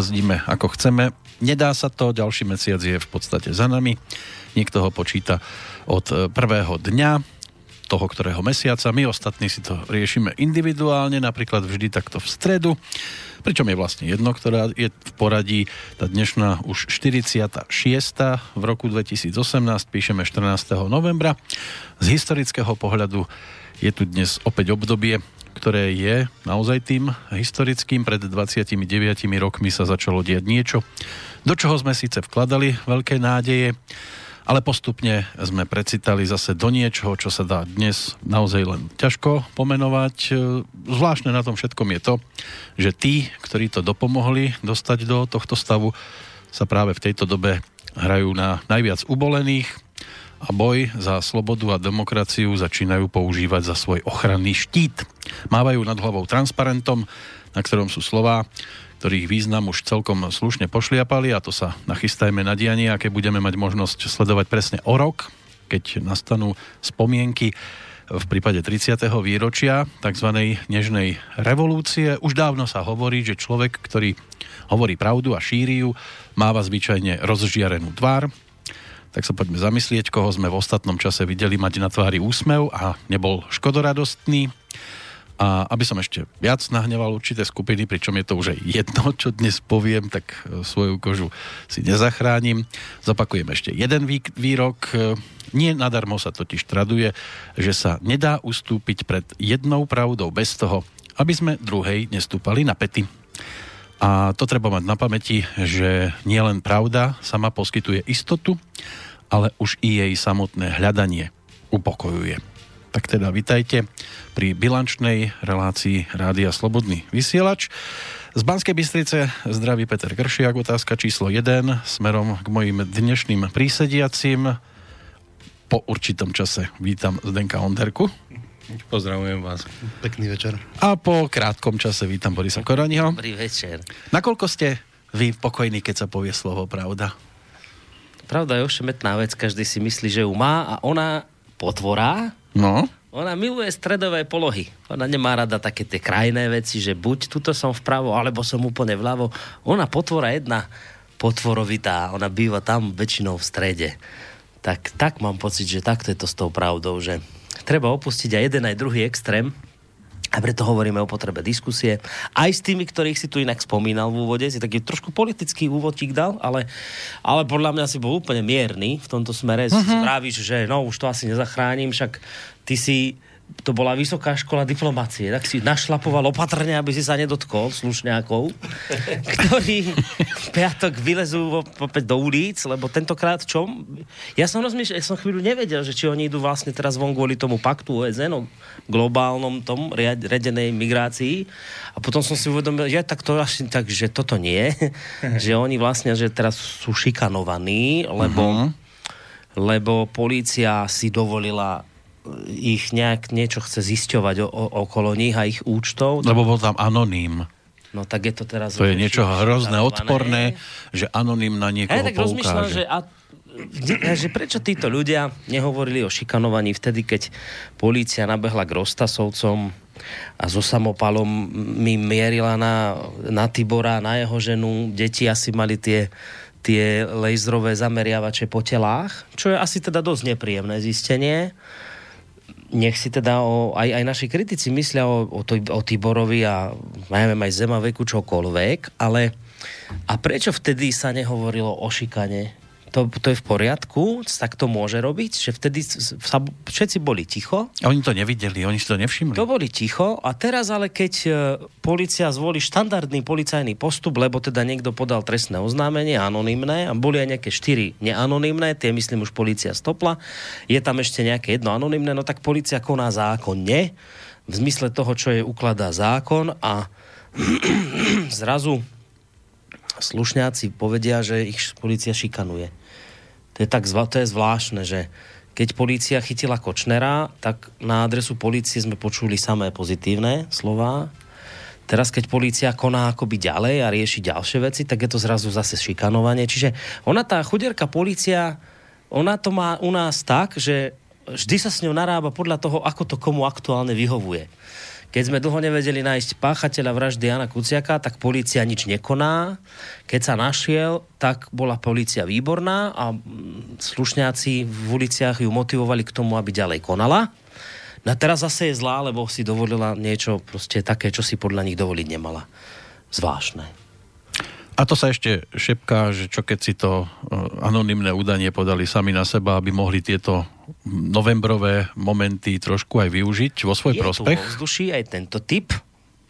Brzdíme ako chceme. Nedá sa to, ďalší mesiac je v podstate za nami. Niekto ho počíta od e, prvého dňa toho, ktorého mesiaca. My ostatní si to riešime individuálne, napríklad vždy takto v stredu. Pričom je vlastne jedno, ktorá je v poradí. Tá dnešná už 46. v roku 2018, píšeme 14. novembra. Z historického pohľadu je tu dnes opäť obdobie, ktoré je naozaj tým historickým. Pred 29 rokmi sa začalo diať niečo, do čoho sme síce vkladali veľké nádeje, ale postupne sme precitali zase do niečoho, čo sa dá dnes naozaj len ťažko pomenovať. Zvláštne na tom všetkom je to, že tí, ktorí to dopomohli dostať do tohto stavu, sa práve v tejto dobe hrajú na najviac ubolených a boj za slobodu a demokraciu začínajú používať za svoj ochranný štít. Mávajú nad hlavou transparentom, na ktorom sú slová ktorých význam už celkom slušne pošliapali a to sa nachystajme na dianie, aké budeme mať možnosť sledovať presne o rok, keď nastanú spomienky v prípade 30. výročia tzv. nežnej revolúcie. Už dávno sa hovorí, že človek, ktorý hovorí pravdu a šíri ju, máva zvyčajne rozžiarenú tvár, tak sa poďme zamyslieť, koho sme v ostatnom čase videli mať na tvári úsmev a nebol škodoradostný. A aby som ešte viac nahneval určité skupiny, pričom je to už aj jedno, čo dnes poviem, tak e, svoju kožu si nezachránim. Zopakujem ešte jeden výrok. E, nie nadarmo sa totiž traduje, že sa nedá ustúpiť pred jednou pravdou bez toho, aby sme druhej nestúpali na pety. A to treba mať na pamäti, že nielen pravda sama poskytuje istotu, ale už i jej samotné hľadanie upokojuje. Tak teda vitajte pri bilančnej relácii Rádia Slobodný vysielač. Z Banskej Bystrice zdraví Peter Kršiak, otázka číslo 1 smerom k mojim dnešným prísediacim. Po určitom čase vítam Zdenka Onderku. Pozdravujem vás. Pekný večer. A po krátkom čase vítam Borisa Koraniho. Dobrý večer. Nakoľko ste vy pokojní, keď sa povie slovo pravda? Pravda je ošemetná vec, každý si myslí, že ju má a ona potvora No. Ona miluje stredové polohy. Ona nemá rada také tie krajné veci, že buď tuto som vpravo, alebo som úplne vľavo. Ona potvora jedna potvorovitá, ona býva tam väčšinou v strede. Tak, tak mám pocit, že takto je to s tou pravdou, že treba opustiť aj jeden, aj druhý extrém, a preto hovoríme o potrebe diskusie. Aj s tými, ktorých si tu inak spomínal v úvode, si taký trošku politický úvodík dal, ale, ale podľa mňa si bol úplne mierny v tomto smere. Mhm. Spravíš, že no už to asi nezachránim, však ty si to bola vysoká škola diplomácie, tak si našlapoval opatrne, aby si sa nedotkol slušňákov, ktorí v piatok vylezú opäť do ulic, lebo tentokrát čo? Ja som rozmýšľal, ja som chvíľu nevedel, že či oni idú vlastne teraz von kvôli tomu paktu OSN o globálnom tom redenej migrácii. A potom som si uvedomil, že tak to asi tak, že toto nie, že oni vlastne, že teraz sú šikanovaní, lebo uh-huh lebo polícia si dovolila ich nejak niečo chce zisťovať o, o, okolo nich a ich účtov. Lebo bol tam anoním. No tak je to teraz... To je niečo hrozné, odporné, že anoním na niekoho ja, tak poukáže. že, a, že prečo títo ľudia nehovorili o šikanovaní vtedy, keď polícia nabehla k Rostasovcom a so samopalom mi mierila na, na Tibora, na jeho ženu. Deti asi mali tie tie laserové zameriavače po telách, čo je asi teda dosť nepríjemné zistenie nech si teda o, aj, aj naši kritici myslia o, o, to, o Tiborovi a neviem aj Zemaveku čokoľvek, ale a prečo vtedy sa nehovorilo o šikane? To, to je v poriadku, tak to môže robiť, že vtedy sa, všetci boli ticho. Oni to nevideli, oni si to nevšimli. To boli ticho a teraz ale keď e, policia zvolí štandardný policajný postup, lebo teda niekto podal trestné oznámenie, anonymné, a boli aj nejaké štyri neanonymné, tie myslím už policia stopla, je tam ešte nejaké jedno anonymné, no tak policia koná zákonne, v zmysle toho, čo je ukladá zákon a zrazu slušňáci povedia, že ich policia šikanuje. Je, tak, to je zvláštne, že keď policia chytila Kočnera, tak na adresu policie sme počuli samé pozitívne slova. Teraz, keď policia koná akoby ďalej a rieši ďalšie veci, tak je to zrazu zase šikanovanie. Čiže ona, tá chudierka policia, ona to má u nás tak, že vždy sa s ňou narába podľa toho, ako to komu aktuálne vyhovuje Keď sme dlho nevedeli nájsť páchateľa vraždy Jana Kuciaka, tak policia nič nekoná. Keď sa našiel, tak bola policia výborná a mm, slušňáci v uliciach ju motivovali k tomu, aby ďalej konala. No a teraz zase je zlá, lebo si dovolila niečo proste také, čo si podľa nich dovoliť nemala. Zvláštne. A to sa ešte šepká, že čo keď si to e, anonimné údanie podali sami na seba, aby mohli tieto novembrové momenty trošku aj využiť vo svoj Je prospech. tu vzduší aj tento typ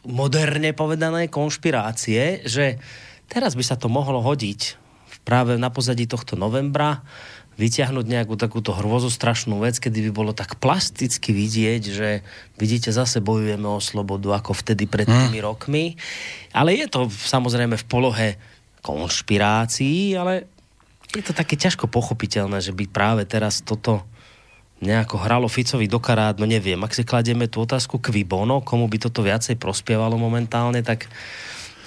moderne povedané konšpirácie, že teraz by sa to mohlo hodiť práve na pozadí tohto novembra vyťahnuť nejakú takúto hrozostrašnú vec, kedy by bolo tak plasticky vidieť, že vidíte, zase bojujeme o slobodu ako vtedy pred tými hmm. rokmi. Ale je to samozrejme v polohe konšpirácií, ale je to také ťažko pochopiteľné, že by práve teraz toto nejako hralo Ficovi do karát, no neviem, ak si kladieme tú otázku k Vibono, komu by toto viacej prospievalo momentálne, tak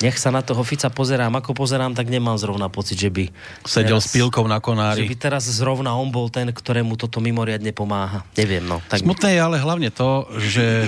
nech sa na toho Fica pozerám, ako pozerám, tak nemám zrovna pocit, že by... Sedel teraz, s pilkou na konári. Že by teraz zrovna on bol ten, ktorému toto mimoriadne pomáha. Neviem, no. Tak... Smutné je ale hlavne to, že e,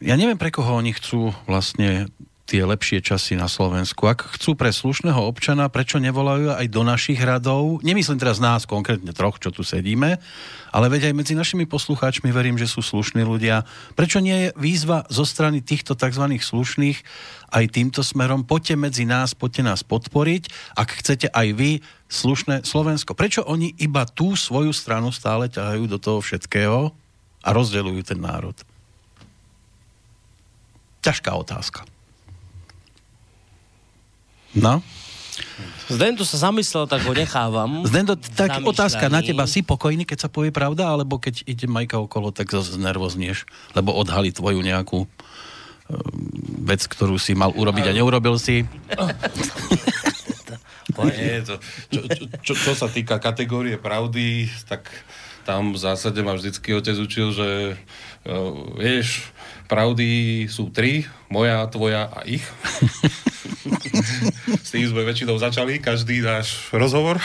ja neviem, pre koho oni chcú vlastne tie lepšie časy na Slovensku. Ak chcú pre slušného občana, prečo nevolajú aj do našich radov? Nemyslím teraz nás, konkrétne troch, čo tu sedíme, ale veď aj medzi našimi poslucháčmi verím, že sú slušní ľudia. Prečo nie je výzva zo strany týchto tzv. slušných aj týmto smerom? Poďte medzi nás, poďte nás podporiť, ak chcete aj vy slušné Slovensko. Prečo oni iba tú svoju stranu stále ťahajú do toho všetkého a rozdeľujú ten národ? Ťažká otázka. No? Zdendo sa zamyslel, tak ho nechávam. Zdendo, tak otázka na teba. Si pokojný, keď sa povie pravda, alebo keď ide Majka okolo, tak zase nervoznieš, lebo odhalí tvoju nejakú uh, vec, ktorú si mal urobiť a neurobil si. Nie, to, čo, čo, čo, čo sa týka kategórie pravdy, tak tam v zásade ma vždycky otec učil, že uh, vieš, pravdy sú tri, moja, tvoja a ich. s tým sme väčšinou začali, každý náš rozhovor.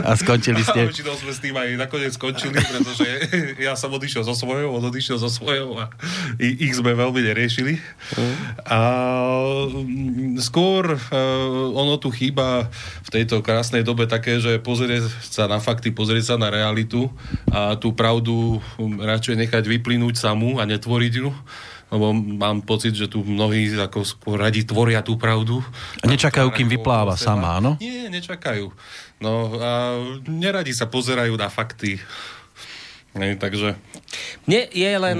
A skončili ste. A väčšinou sme s tým aj nakoniec skončili, pretože ja som odišiel zo svojou, on odišiel zo svojou a ich sme veľmi neriešili. A mm, skôr uh, ono tu chýba v tejto krásnej dobe také, že pozrieť sa na fakty, pozrieť sa na realitu a tú pravdu radšej nechať vyplynúť samú a netvoriť ju lebo mám pocit, že tu mnohí ako skôr radi tvoria tú pravdu. A nečakajú, kým vypláva sama, áno? Nie, nečakajú. No a neradi sa pozerajú na fakty. Nie, takže... Mne je len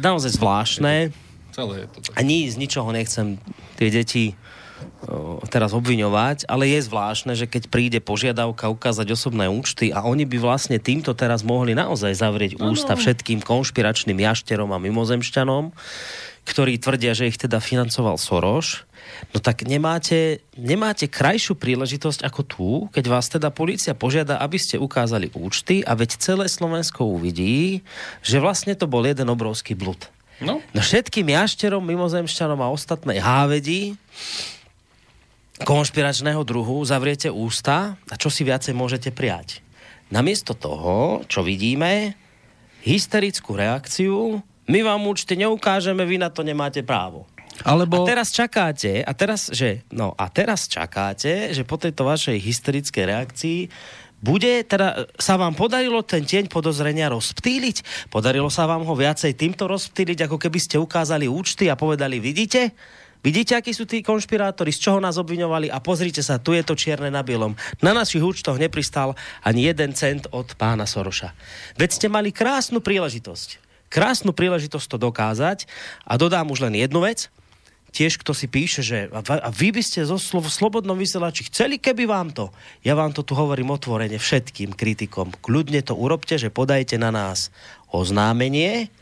naozaj zvláštne, Celé je to tak. a ní z ničoho nechcem tie deti teraz obviňovať, ale je zvláštne, že keď príde požiadavka ukázať osobné účty a oni by vlastne týmto teraz mohli naozaj zavrieť ano. ústa všetkým konšpiračným jašterom a mimozemšťanom, ktorí tvrdia, že ich teda financoval Soros, no tak nemáte, nemáte krajšiu príležitosť ako tu, keď vás teda policia požiada, aby ste ukázali účty a veď celé Slovensko uvidí, že vlastne to bol jeden obrovský blud. No. no všetkým jašterom, mimozemšťanom a ostatnej hávedi konšpiračného druhu zavriete ústa a čo si viacej môžete prijať. Namiesto toho, čo vidíme, hysterickú reakciu, my vám určite neukážeme, vy na to nemáte právo. Alebo... A teraz čakáte, a teraz, že, no, a teraz čakáte, že po tejto vašej hysterickej reakcii bude, teda sa vám podarilo ten tieň podozrenia rozptýliť? Podarilo sa vám ho viacej týmto rozptýliť, ako keby ste ukázali účty a povedali, vidíte, Vidíte, akí sú tí konšpirátori, z čoho nás obviňovali a pozrite sa, tu je to čierne na bielom. Na našich účtoch nepristal ani jeden cent od pána Soroša. Veď ste mali krásnu príležitosť. Krásnu príležitosť to dokázať a dodám už len jednu vec. Tiež kto si píše, že a vy by ste zo slo- v Slobodnom vysielači chceli, keby vám to. Ja vám to tu hovorím otvorene všetkým kritikom. Kľudne to urobte, že podajte na nás oznámenie,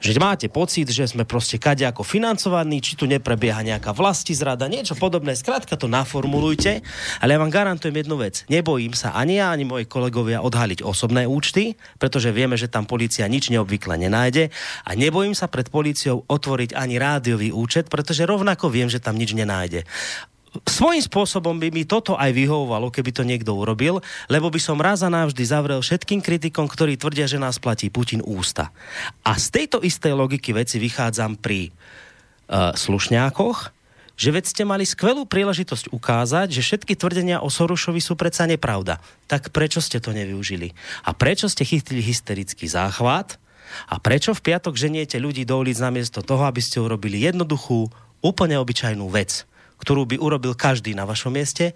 že máte pocit, že sme proste kade ako financovaní, či tu neprebieha nejaká vlasti zrada, niečo podobné. Skrátka to naformulujte, ale ja vám garantujem jednu vec. Nebojím sa ani ja, ani moji kolegovia odhaliť osobné účty, pretože vieme, že tam policia nič neobvykle nenájde a nebojím sa pred policiou otvoriť ani rádiový účet, pretože rovnako viem, že tam nič nenájde svojím spôsobom by mi toto aj vyhovovalo, keby to niekto urobil, lebo by som raz a navždy zavrel všetkým kritikom, ktorí tvrdia, že nás platí Putin ústa. A z tejto istej logiky veci vychádzam pri uh, slušňákoch, že veď ste mali skvelú príležitosť ukázať, že všetky tvrdenia o Sorošovi sú predsa nepravda. Tak prečo ste to nevyužili? A prečo ste chytili hysterický záchvat? A prečo v piatok ženiete ľudí do ulic namiesto toho, aby ste urobili jednoduchú, úplne obyčajnú vec? Ktorú by urobil každý na vašom mieste.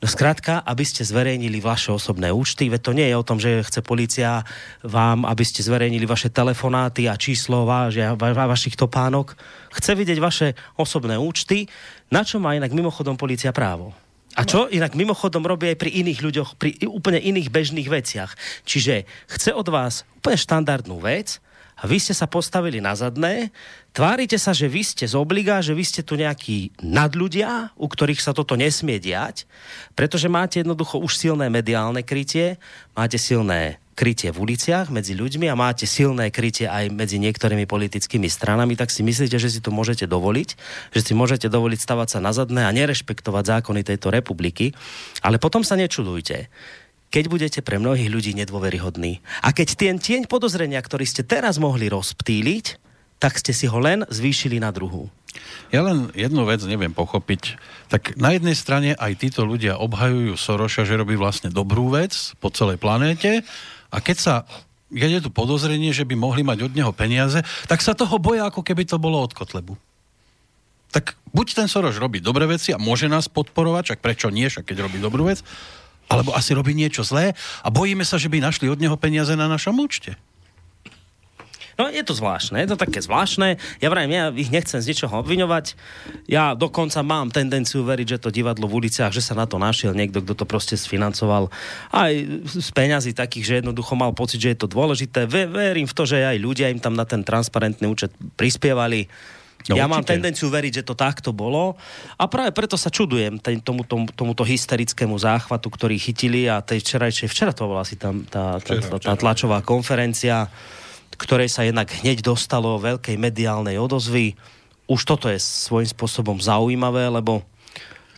No skrátka, aby ste zverejnili vaše osobné účty, veď to nie je o tom, že chce policia vám, aby ste zverejnili vaše telefonáty a číslo váš, va, va, vašich topánok. Chce vidieť vaše osobné účty, na čo má inak mimochodom policia právo. A čo inak mimochodom robí aj pri iných ľuďoch, pri úplne iných bežných veciach. Čiže chce od vás úplne štandardnú vec, a vy ste sa postavili na zadné, tvárite sa, že vy ste z obliga, že vy ste tu nejakí nadľudia, u ktorých sa toto nesmie diať, pretože máte jednoducho už silné mediálne krytie, máte silné krytie v uliciach medzi ľuďmi a máte silné krytie aj medzi niektorými politickými stranami, tak si myslíte, že si to môžete dovoliť, že si môžete dovoliť stavať sa na zadné a nerešpektovať zákony tejto republiky. Ale potom sa nečudujte, keď budete pre mnohých ľudí nedôveryhodní. A keď ten tieň podozrenia, ktorý ste teraz mohli rozptýliť, tak ste si ho len zvýšili na druhú. Ja len jednu vec neviem pochopiť. Tak na jednej strane aj títo ľudia obhajujú Soroša, že robí vlastne dobrú vec po celej planéte a keď sa keď je tu podozrenie, že by mohli mať od neho peniaze, tak sa toho boja, ako keby to bolo od Kotlebu. Tak buď ten Soroš robí dobré veci a môže nás podporovať, čak prečo nie, však keď robí dobrú vec, alebo asi robí niečo zlé a bojíme sa, že by našli od neho peniaze na našom účte. No je to zvláštne, je to také zvláštne. Ja vrajím, ja ich nechcem z ničoho obviňovať. Ja dokonca mám tendenciu veriť, že to divadlo v uliciach, že sa na to našiel niekto, kto to proste sfinancoval aj z peňazí takých, že jednoducho mal pocit, že je to dôležité. Verím v to, že aj ľudia im tam na ten transparentný účet prispievali No, ja určite. mám tendenciu veriť, že to takto bolo a práve preto sa čudujem ten, tomu, tomu, tomuto hysterickému záchvatu, ktorý chytili a tej včerajšej, včera to bola asi tam tá, tá, tá, tá tlačová konferencia, ktorej sa jednak hneď dostalo veľkej mediálnej odozvy. Už toto je svojím spôsobom zaujímavé, lebo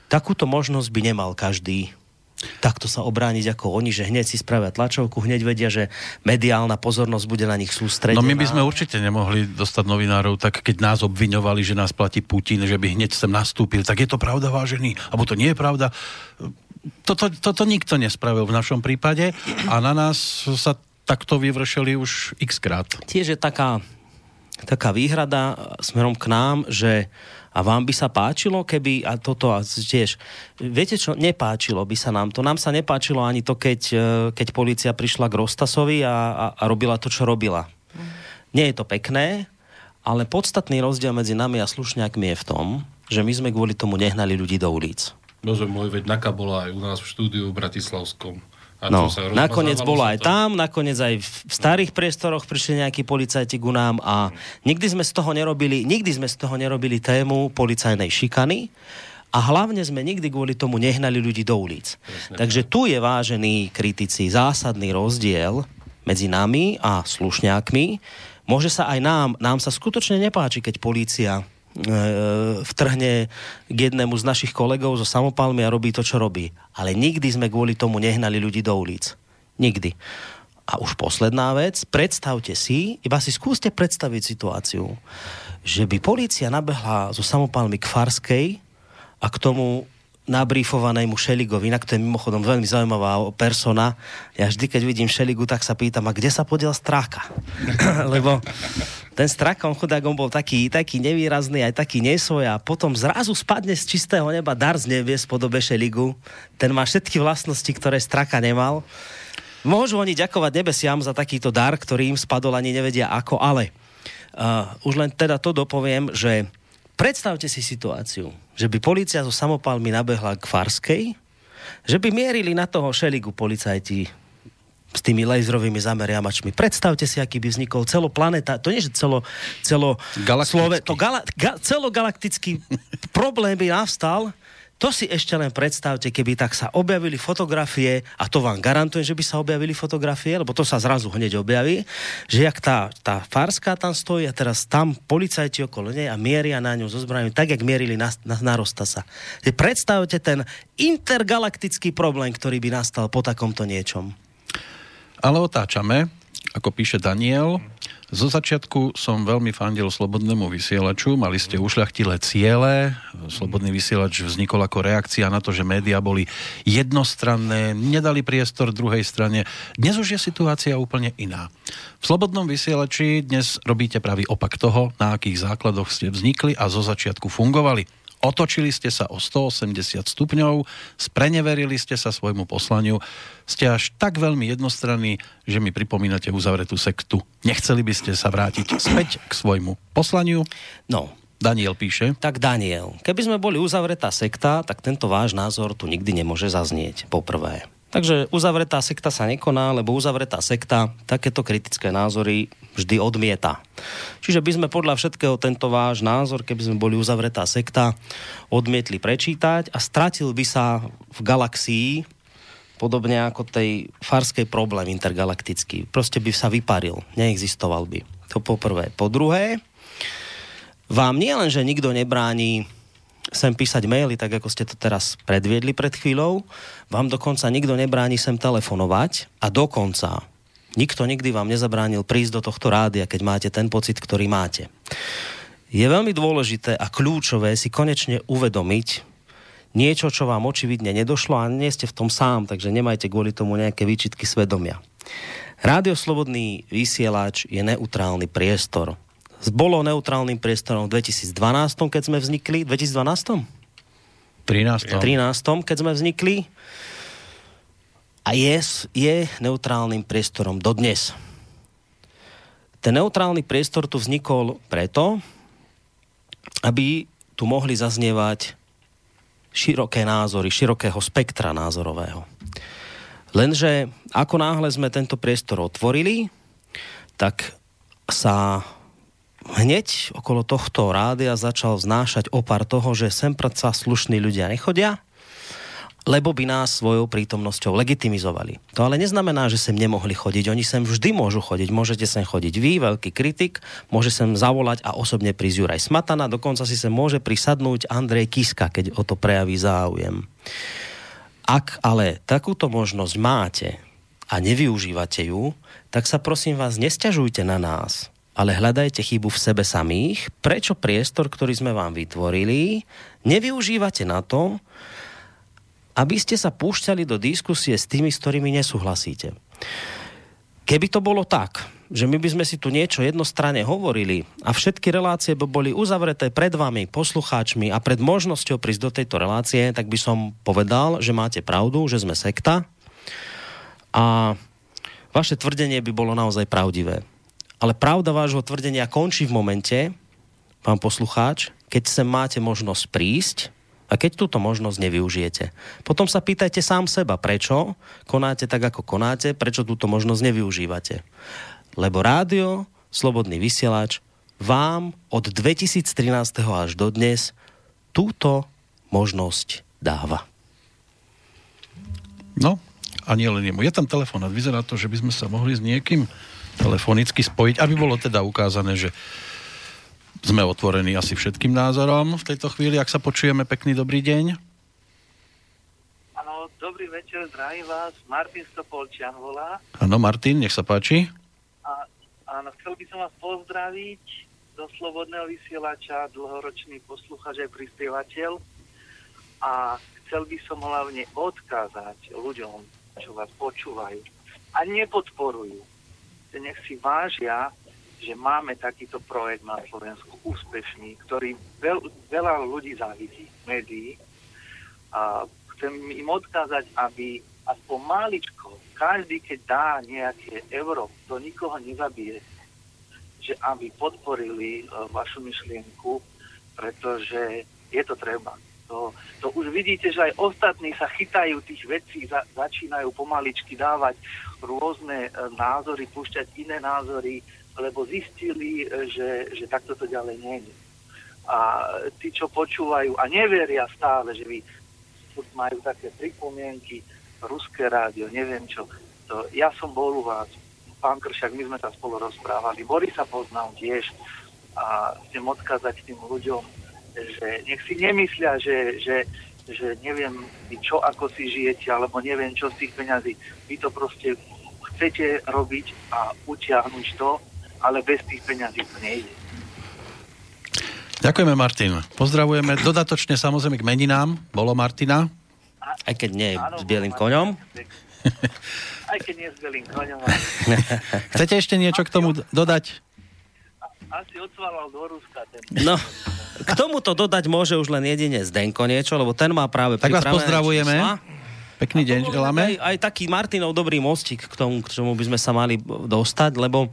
takúto možnosť by nemal každý takto sa obrániť ako oni, že hneď si spravia tlačovku, hneď vedia, že mediálna pozornosť bude na nich sústredená. No my by sme určite nemohli dostať novinárov, tak keď nás obviňovali, že nás platí Putin, že by hneď sem nastúpil, tak je to pravda vážený, alebo to nie je pravda. Toto, toto nikto nespravil v našom prípade a na nás sa takto vyvršili už x krát. Tiež je taká, taká výhrada smerom k nám, že a vám by sa páčilo, keby, a toto a tiež, viete čo, nepáčilo by sa nám to. Nám sa nepáčilo ani to, keď, e, keď policia prišla k Rostasovi a, a, a robila to, čo robila. Nie je to pekné, ale podstatný rozdiel medzi nami a slušňákmi je v tom, že my sme kvôli tomu nehnali ľudí do ulic. Bože môj, veď Naka bola aj u nás v štúdiu v Bratislavskom. A no, sa nakoniec bolo aj to? tam, nakoniec aj v starých priestoroch prišli nejakí policajti ku nám a nikdy sme z toho nerobili, nikdy sme z toho nerobili tému policajnej šikany a hlavne sme nikdy kvôli tomu nehnali ľudí do ulic. Presne, Takže tu je vážený kritici zásadný rozdiel medzi nami a slušňákmi. Môže sa aj nám, nám sa skutočne nepáči, keď polícia vtrhne k jednému z našich kolegov zo samopalmy a robí to, čo robí. Ale nikdy sme kvôli tomu nehnali ľudí do ulic. Nikdy. A už posledná vec, predstavte si, iba si skúste predstaviť situáciu, že by policia nabehla zo samopalmy k Farskej a k tomu nabrífovanému Šeligovi, inak to je mimochodom veľmi zaujímavá persona. Ja vždy, keď vidím Šeligu, tak sa pýtam, a kde sa podiel Stráka? Lebo ten Straka, on chudák, on bol taký, taký nevýrazný, aj taký nesvoj a potom zrazu spadne z čistého neba dar z nebies v podobe Šeligu. Ten má všetky vlastnosti, ktoré Straka nemal. Môžu oni ďakovať nebesiam za takýto dar, ktorý im spadol, ani nevedia ako, ale uh, už len teda to dopoviem, že Predstavte si situáciu, že by policia so samopalmi nabehla k Farskej, že by mierili na toho šeligu policajti s tými laserovými zameriamačmi. Predstavte si, aký by vznikol planeta, to nie, že celo, celo, Slove, to gala, ga, celogalaktický problém by nastal, To si ešte len predstavte, keby tak sa objavili fotografie, a to vám garantujem, že by sa objavili fotografie, lebo to sa zrazu hneď objaví, že jak tá, tá Farská tam stojí a teraz tam policajti okolo nej a mieria na ňu so zbraním, tak, jak mierili na, na, na Rostasa. Predstavte ten intergalaktický problém, ktorý by nastal po takomto niečom. Ale otáčame, ako píše Daniel, zo začiatku som veľmi fandil Slobodnému vysielaču, mali ste ušľachtilé ciele, Slobodný vysielač vznikol ako reakcia na to, že médiá boli jednostranné, nedali priestor druhej strane. Dnes už je situácia úplne iná. V Slobodnom vysielači dnes robíte pravý opak toho, na akých základoch ste vznikli a zo začiatku fungovali. Otočili ste sa o 180 stupňov, spreneverili ste sa svojmu poslaniu, ste až tak veľmi jednostranní, že mi pripomínate uzavretú sektu. Nechceli by ste sa vrátiť späť k svojmu poslaniu? No, Daniel píše. Tak Daniel, keby sme boli uzavretá sekta, tak tento váš názor tu nikdy nemôže zaznieť, poprvé. Takže uzavretá sekta sa nekoná, lebo uzavretá sekta takéto kritické názory vždy odmieta. Čiže by sme podľa všetkého tento váš názor, keby sme boli uzavretá sekta, odmietli prečítať a stratil by sa v galaxii podobne ako tej farskej problém intergalaktický. Proste by sa vyparil, neexistoval by. To po prvé. Po druhé, vám nie len, že nikto nebráni sem písať maily, tak ako ste to teraz predviedli pred chvíľou. Vám dokonca nikto nebráni sem telefonovať a dokonca nikto nikdy vám nezabránil prísť do tohto rádia, keď máte ten pocit, ktorý máte. Je veľmi dôležité a kľúčové si konečne uvedomiť niečo, čo vám očividne nedošlo a nie ste v tom sám, takže nemajte kvôli tomu nejaké výčitky svedomia. Rádio Slobodný vysielač je neutrálny priestor bolo neutrálnym priestorom v 2012, keď sme vznikli. 2012? 13. 13. keď sme vznikli. A je, je neutrálnym priestorom dodnes. Ten neutrálny priestor tu vznikol preto, aby tu mohli zaznievať široké názory, širokého spektra názorového. Lenže ako náhle sme tento priestor otvorili, tak sa hneď okolo tohto rádia začal znášať opar toho, že sem predsa slušní ľudia nechodia, lebo by nás svojou prítomnosťou legitimizovali. To ale neznamená, že sem nemohli chodiť. Oni sem vždy môžu chodiť. Môžete sem chodiť vy, veľký kritik, môže sem zavolať a osobne prísť Juraj Smatana, dokonca si sem môže prisadnúť Andrej Kiska, keď o to prejaví záujem. Ak ale takúto možnosť máte a nevyužívate ju, tak sa prosím vás, nesťažujte na nás ale hľadajte chybu v sebe samých. Prečo priestor, ktorý sme vám vytvorili, nevyužívate na to, aby ste sa púšťali do diskusie s tými, s ktorými nesúhlasíte. Keby to bolo tak, že my by sme si tu niečo jednostranne hovorili a všetky relácie by boli uzavreté pred vami, poslucháčmi a pred možnosťou prísť do tejto relácie, tak by som povedal, že máte pravdu, že sme sekta a vaše tvrdenie by bolo naozaj pravdivé. Ale pravda vášho tvrdenia končí v momente, pán poslucháč, keď sem máte možnosť prísť a keď túto možnosť nevyužijete. Potom sa pýtajte sám seba, prečo konáte tak, ako konáte, prečo túto možnosť nevyužívate. Lebo rádio, slobodný vysielač, vám od 2013. až do dnes túto možnosť dáva. No, a nie len jemu. Je tam telefonát. Vyzerá to, že by sme sa mohli s niekým telefonicky spojiť, aby bolo teda ukázané, že sme otvorení asi všetkým názorom v tejto chvíli. Ak sa počujeme, pekný dobrý deň. Áno, dobrý večer, zdravím vás. Martin Stopolčian volá. Áno, Martin, nech sa páči. A, áno, chcel by som vás pozdraviť do Slobodného vysielača, dlhoročný posluchač aj prispievateľ. A chcel by som hlavne odkázať ľuďom, čo vás počúvajú a nepodporujú nech si vážia, že máme takýto projekt na Slovensku úspešný, ktorý veľ, veľa ľudí závidí, médií. A chcem im odkázať, aby aspoň maličko, každý keď dá nejaké euro, to nikoho nezabije, že aby podporili uh, vašu myšlienku, pretože je to treba. To, to už vidíte, že aj ostatní sa chytajú tých vecí, za, začínajú pomaličky dávať rôzne e, názory, púšťať iné názory, lebo zistili, e, že, že takto to ďalej nie je. A tí, čo počúvajú a neveria stále, že vy majú také pripomienky, ruské rádio, neviem čo. To, ja som bol u vás, pán Kršak, my sme sa spolu rozprávali, Borisa poznám tiež a chcem odkázať tým ľuďom, že nech si nemyslia, že, že, že neviem, čo ako si žijete, alebo neviem, čo z tých peňazí. Vy to proste chcete robiť a utiahnuť to, ale bez tých peňazí to nejde. Ďakujeme, Martin. Pozdravujeme dodatočne samozrejme k meninám. Bolo Martina. Aj keď nie s bielým koňom. Aj keď nie s bielým koňom. Chcete ešte niečo k tomu dodať? Asi odsvalal do Ruska. Ten... No, k tomuto dodať môže už len jedine Zdenko niečo, lebo ten má práve Tak vás pozdravujeme. čísla. Pekný deň želáme. Aj, aj taký Martinov dobrý mostík k tomu, k čomu by sme sa mali dostať, lebo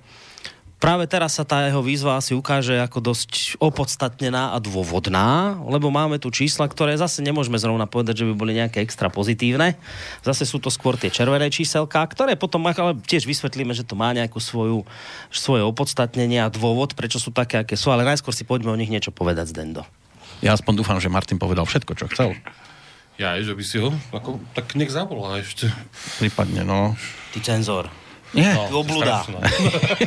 práve teraz sa tá jeho výzva asi ukáže ako dosť opodstatnená a dôvodná, lebo máme tu čísla, ktoré zase nemôžeme zrovna povedať, že by boli nejaké extra pozitívne. Zase sú to skôr tie červené číselka, ktoré potom ale tiež vysvetlíme, že to má nejakú svoju, svoje opodstatnenie a dôvod, prečo sú také, aké sú, ale najskôr si poďme o nich niečo povedať z Dendo. Ja aspoň dúfam, že Martin povedal všetko, čo chcel. Ja, že by si ho, ako, tak nech zavolá ešte. Prípadne, no. Ty cenzor. Nie, obluda. strašná.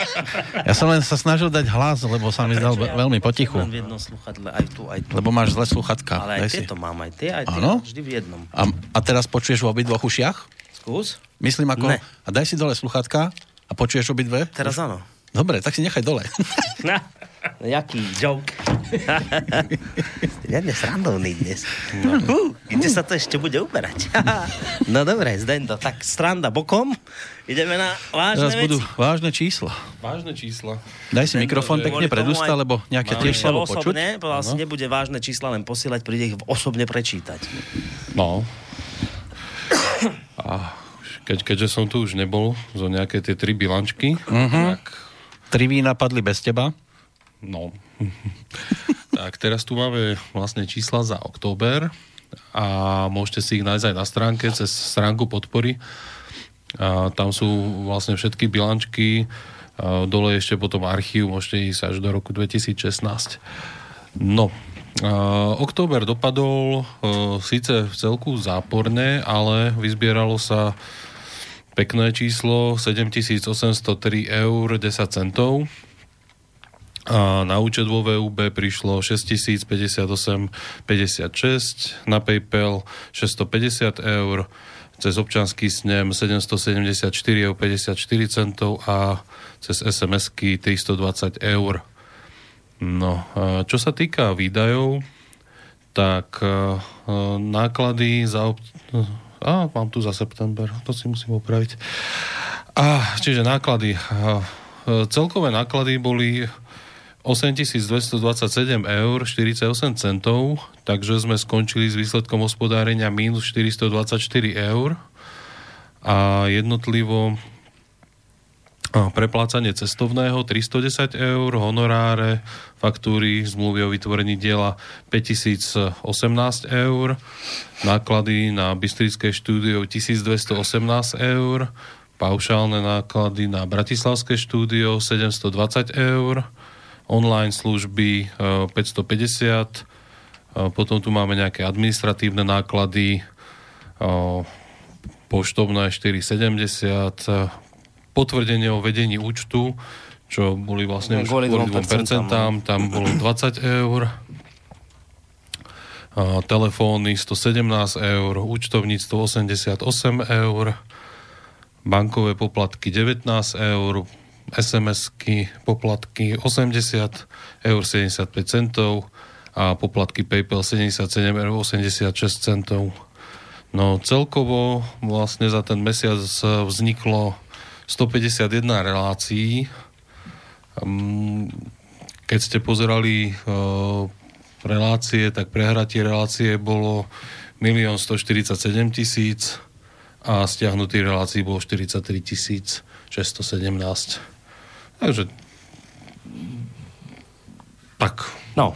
ja som len sa snažil dať hlas, lebo sa mi zdal ve- veľmi potichu. Len v jednom sluchadle, aj tu, aj tu. Lebo máš zle sluchatka. Ale aj Daj si. tieto mám, aj tie, aj tie, vždy v jednom. A, a teraz počuješ v obidvoch ušiach? Skús. Myslím ako... Ne. A daj si dole sluchatka a počuješ obidve? Teraz áno. Dobre, tak si nechaj dole. Na, jaký joke. Riadne srandovný dnes. No. Uh, kde sa to ešte bude uberať? no dobre, Zdendo, tak stranda bokom. Ideme na vážne Teraz veci. budú vážne čísla. Vážne čísla. Daj si Zdendo, mikrofón pekne pred ústa, lebo nejaké tiež slabo počuť. osobne, povedal si, nebude vážne čísla len posielať, príde ich osobne prečítať. No. A keď, keďže som tu už nebol zo nejaké tie tri bilančky, uh-huh. tak Tri vína padli bez teba. no. tak teraz tu máme vlastne čísla za október a môžete si ich nájsť aj na stránke cez stránku podpory. A tam sú vlastne všetky bilančky, a dole ešte potom archív, môžete ísť až do roku 2016. No, Uh, október dopadol uh, síce v celku záporne, ale vyzbieralo sa pekné číslo 7803 eur 10 centov. A na účet vo VUB prišlo 6058,56, na PayPal 650 eur, cez občanský snem 774 eur 54 centov a cez SMS-ky 320 eur. No, čo sa týka výdajov, tak e, náklady za... Ob... A, mám tu za september, to si musím opraviť. A, čiže náklady. E, celkové náklady boli 8227 eur 48 centov, takže sme skončili s výsledkom hospodárenia minus 424 eur a jednotlivo preplácanie cestovného 310 eur, honoráre, faktúry, zmluvy o vytvorení diela 5018 eur, náklady na Bystrické štúdio 1218 eur, paušálne náklady na Bratislavské štúdio 720 eur, online služby e, 550, e, potom tu máme nejaké administratívne náklady, e, poštovné 470, potvrdenie o vedení účtu, čo boli vlastne No, už kvôli kvôli 2%, 2%, tam bolo 20 eur. Telefóny 117 eur, účtovníctvo 88 eur, bankové poplatky 19 eur, SMS-ky, poplatky 80 eur 75 centov a poplatky PayPal 77 eur 86 centov. No celkovo vlastne za ten mesiac vzniklo 151 relácií. Mm, Keď ste pozerali uh, relácie, tak prehratie relácie bolo 1 147 tisíc a stiahnutých relácií bolo 43 tisíc 617. Takže tak. No,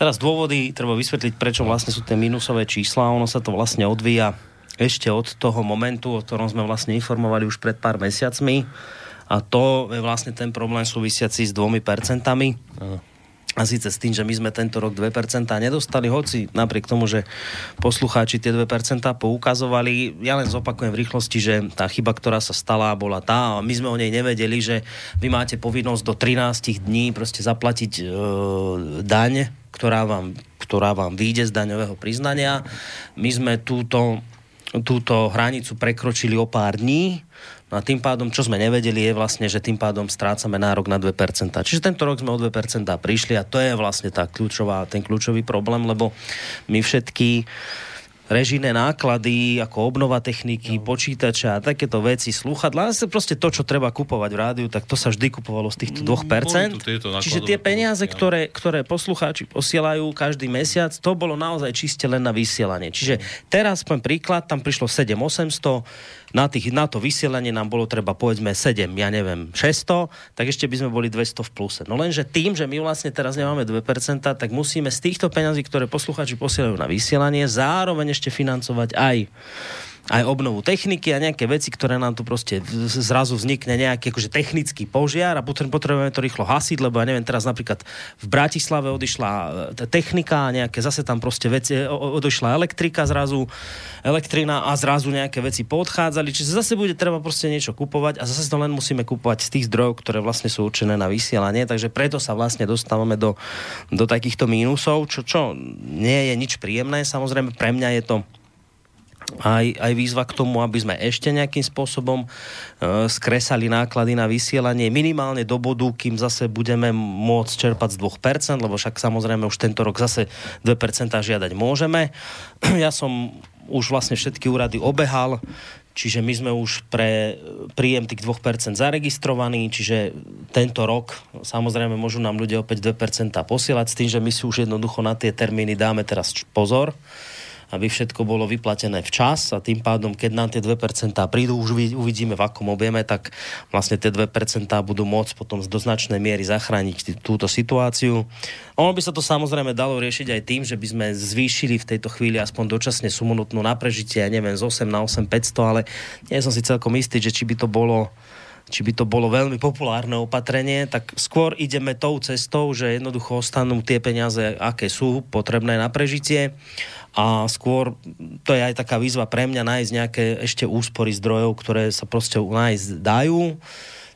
teraz dôvody, treba vysvetliť, prečo vlastne sú tie minusové čísla. Ono sa to vlastne odvíja ešte od toho momentu, o ktorom sme vlastne informovali už pred pár mesiacmi. A to je vlastne ten problém súvisiaci s dvomi percentami. Áno. A síce s tým, že my sme tento rok 2% nedostali, hoci napriek tomu, že poslucháči tie 2% poukazovali, ja len zopakujem v rýchlosti, že tá chyba, ktorá sa stala, bola tá, a my sme o nej nevedeli, že vy máte povinnosť do 13 dní proste zaplatiť e, daň, ktorá vám, ktorá vám vyjde z daňového priznania. My sme túto, túto hranicu prekročili o pár dní, No a tým pádom, čo sme nevedeli, je vlastne, že tým pádom strácame nárok na 2%. Čiže tento rok sme o 2% prišli a to je vlastne tá kľúčová, ten kľúčový problém, lebo my všetky režijné náklady, ako obnova techniky, no. počítača a takéto veci, slúchadla, ale proste to, čo treba kupovať v rádiu, tak to sa vždy kupovalo z týchto 2%. Mm, Čiže tie peniaze, ktoré, ktoré poslucháči posielajú každý mesiac, to bolo naozaj čiste len na vysielanie. Čiže teraz, poviem príklad, tam prišlo 7800, na, tých, na to vysielanie nám bolo treba povedzme 7, ja neviem, 600, tak ešte by sme boli 200 v pluse. No lenže tým, že my vlastne teraz nemáme 2%, tak musíme z týchto peňazí, ktoré poslucháči posielajú na vysielanie, zároveň ešte financovať aj aj obnovu techniky a nejaké veci, ktoré nám tu proste zrazu vznikne nejaký akože technický požiar a potrebujeme to rýchlo hasiť, lebo ja neviem, teraz napríklad v Bratislave odišla e, technika a nejaké zase tam proste veci, odišla elektrika zrazu, elektrina a zrazu nejaké veci poodchádzali, čiže zase bude treba proste niečo kupovať a zase to len musíme kupovať z tých zdrojov, ktoré vlastne sú určené na vysielanie, takže preto sa vlastne dostávame do, do takýchto mínusov, čo, čo nie je nič príjemné, samozrejme pre mňa je to aj, aj výzva k tomu, aby sme ešte nejakým spôsobom e, skresali náklady na vysielanie minimálne do bodu, kým zase budeme môcť čerpať z 2%, lebo však samozrejme už tento rok zase 2% žiadať môžeme. Ja som už vlastne všetky úrady obehal, čiže my sme už pre príjem tých 2% zaregistrovaní, čiže tento rok samozrejme môžu nám ľudia opäť 2% posielať s tým, že my si už jednoducho na tie termíny dáme teraz pozor aby všetko bolo vyplatené včas a tým pádom, keď nám tie 2% prídu, už uvidíme v akom objeme, tak vlastne tie 2% budú môcť potom do značnej miery zachrániť túto situáciu. Ono by sa to samozrejme dalo riešiť aj tým, že by sme zvýšili v tejto chvíli aspoň dočasne sumu nutnú na prežitie, ja neviem, z 8 na 8 500, ale nie som si celkom istý, že či by to bolo či by to bolo veľmi populárne opatrenie, tak skôr ideme tou cestou, že jednoducho ostanú tie peniaze, aké sú potrebné na prežitie. A skôr to je aj taká výzva pre mňa nájsť nejaké ešte úspory zdrojov, ktoré sa proste nájsť dajú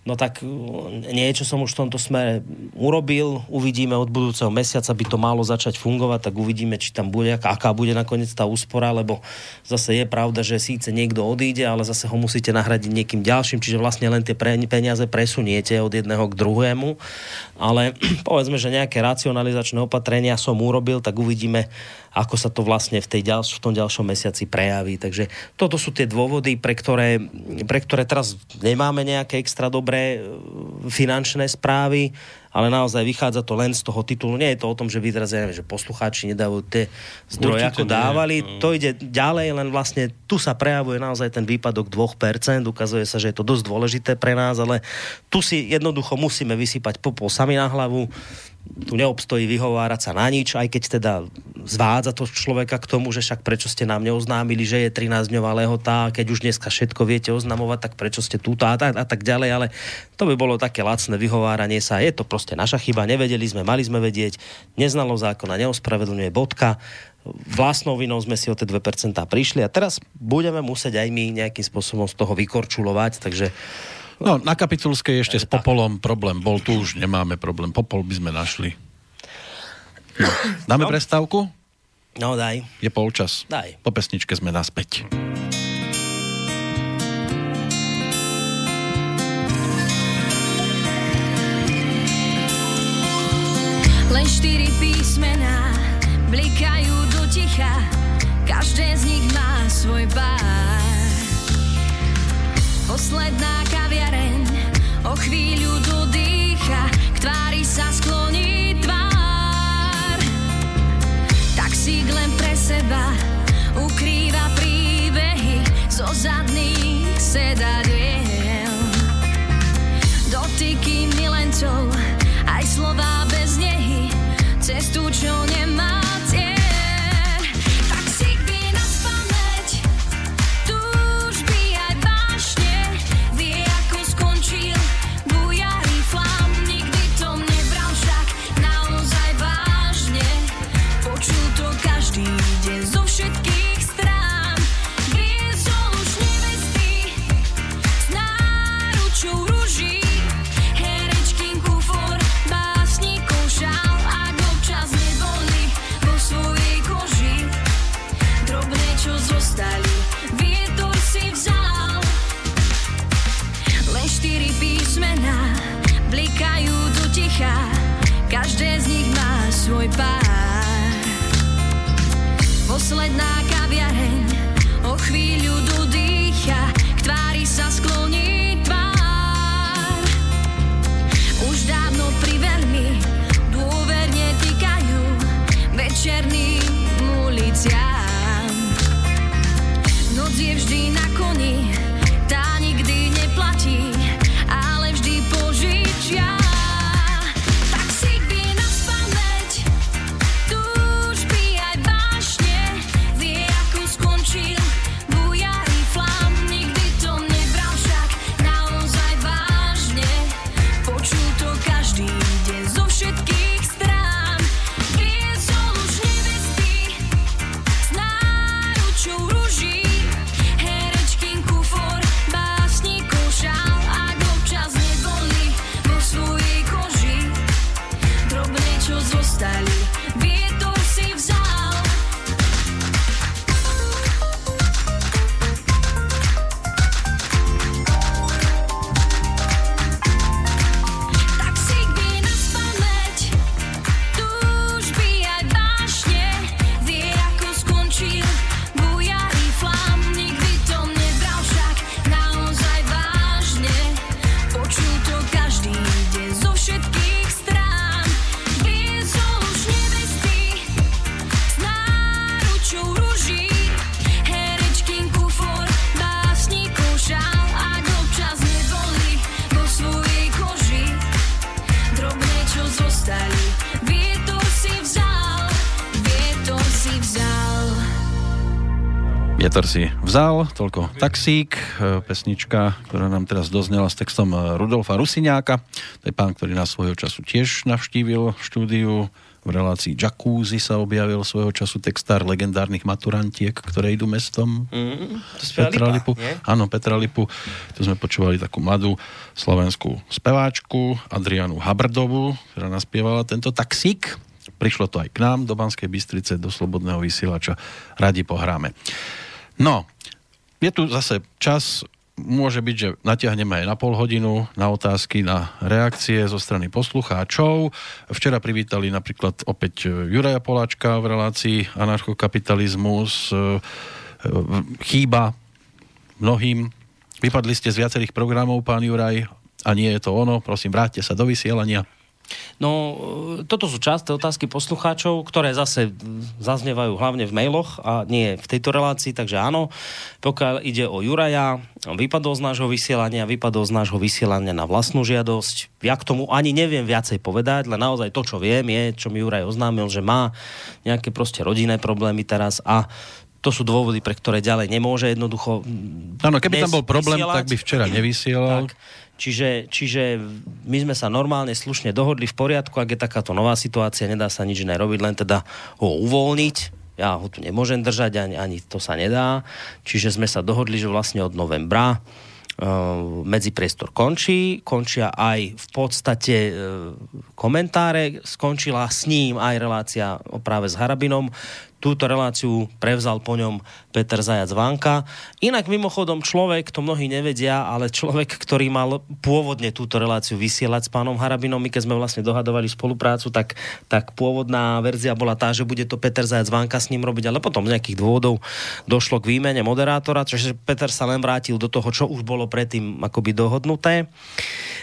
No tak uh, niečo som už v tomto smere urobil, uvidíme od budúceho mesiaca, by to malo začať fungovať, tak uvidíme, či tam bude, aká bude nakoniec tá úspora, lebo zase je pravda, že síce niekto odíde, ale zase ho musíte nahradiť niekým ďalším, čiže vlastne len tie peniaze presuniete od jedného k druhému. Ale povedzme, že nejaké racionalizačné opatrenia som urobil, tak uvidíme, ako sa to vlastne v, tej ďalš- v tom ďalšom mesiaci prejaví. Takže toto sú tie dôvody, pre ktoré, pre ktoré teraz nemáme nejaké extra dobré e, finančné správy, ale naozaj vychádza to len z toho titulu. Nie je to o tom, že vy teraz, ja neviem, že poslucháči nedajú tie zdroje, ako dávali. Nie. To ide ďalej, len vlastne tu sa prejavuje naozaj ten výpadok 2%. Ukazuje sa, že je to dosť dôležité pre nás, ale tu si jednoducho musíme vysypať popol sami na hlavu tu neobstojí vyhovárať sa na nič, aj keď teda zvádza to človeka k tomu, že však prečo ste nám neoznámili, že je 13-dňová lehota, keď už dneska všetko viete oznamovať, tak prečo ste tu a, a, a tak ďalej, ale to by bolo také lacné vyhováranie sa. Je to proste naša chyba, nevedeli sme, mali sme vedieť, neznalo zákona, neospravedlňuje bodka, vlastnou vinou sme si o tie 2% prišli a teraz budeme musieť aj my nejakým spôsobom z toho vykorčulovať, takže No, na Kapitulskej ešte s Popolom problém bol, tu už nemáme problém. Popol by sme našli. No. Dáme no. prestávku? No, daj. Je polčas. Daj. Po pesničke sme naspäť. Len štyri písmená blikajú do ticha, každé z nich má svoj pár. Posledná kaviareň o chvíľu dodýcha, k tvári sa skloní tvár. Taxík len pre seba ukrýva príbehy zo zadných sedadiel. Vietor si vzal, toľko taxík, e, pesnička, ktorá nám teraz doznela s textom e, Rudolfa Rusiňáka. To je pán, ktorý nás svojho času tiež navštívil štúdiu. V relácii Jacuzzi sa objavil svojho času textár legendárnych maturantiek, ktoré idú mestom. Mm, to Petra Lipa, Lipu. Áno, Petra Lipu. Tu sme počúvali takú mladú slovenskú speváčku Adrianu Habrdovu, ktorá naspievala tento taxík. Prišlo to aj k nám do Banskej Bystrice, do Slobodného vysielača. Radi pohráme. No, je tu zase čas, môže byť, že natiahneme aj na pol hodinu na otázky, na reakcie zo strany poslucháčov. Včera privítali napríklad opäť Juraja Poláčka v relácii anarchokapitalizmus. Chýba mnohým. Vypadli ste z viacerých programov, pán Juraj, a nie je to ono. Prosím, vráťte sa do vysielania. No, toto sú časté otázky poslucháčov, ktoré zase zaznievajú hlavne v mailoch a nie v tejto relácii, takže áno, pokiaľ ide o Juraja, vypadol z nášho vysielania, vypadol z nášho vysielania na vlastnú žiadosť. Ja k tomu ani neviem viacej povedať, len naozaj to, čo viem, je, čo mi Juraj oznámil, že má nejaké proste rodinné problémy teraz a to sú dôvody, pre ktoré ďalej nemôže jednoducho Áno, keby tam bol problém, vysielať. tak by včera nevysielal. Tak. Čiže, čiže my sme sa normálne, slušne dohodli v poriadku, ak je takáto nová situácia, nedá sa nič iné robiť, len teda ho uvoľniť. Ja ho tu nemôžem držať, ani, ani to sa nedá. Čiže sme sa dohodli, že vlastne od novembra uh, medzipriestor končí, končia aj v podstate uh, komentáre, skončila s ním aj relácia práve s Harabinom, túto reláciu prevzal po ňom Peter Zajac Vanka. Inak mimochodom človek, to mnohí nevedia, ale človek, ktorý mal pôvodne túto reláciu vysielať s pánom Harabinom, my keď sme vlastne dohadovali spoluprácu, tak, tak pôvodná verzia bola tá, že bude to Peter Zajac Vanka s ním robiť, ale potom z nejakých dôvodov došlo k výmene moderátora, čiže Peter sa len vrátil do toho, čo už bolo predtým akoby dohodnuté.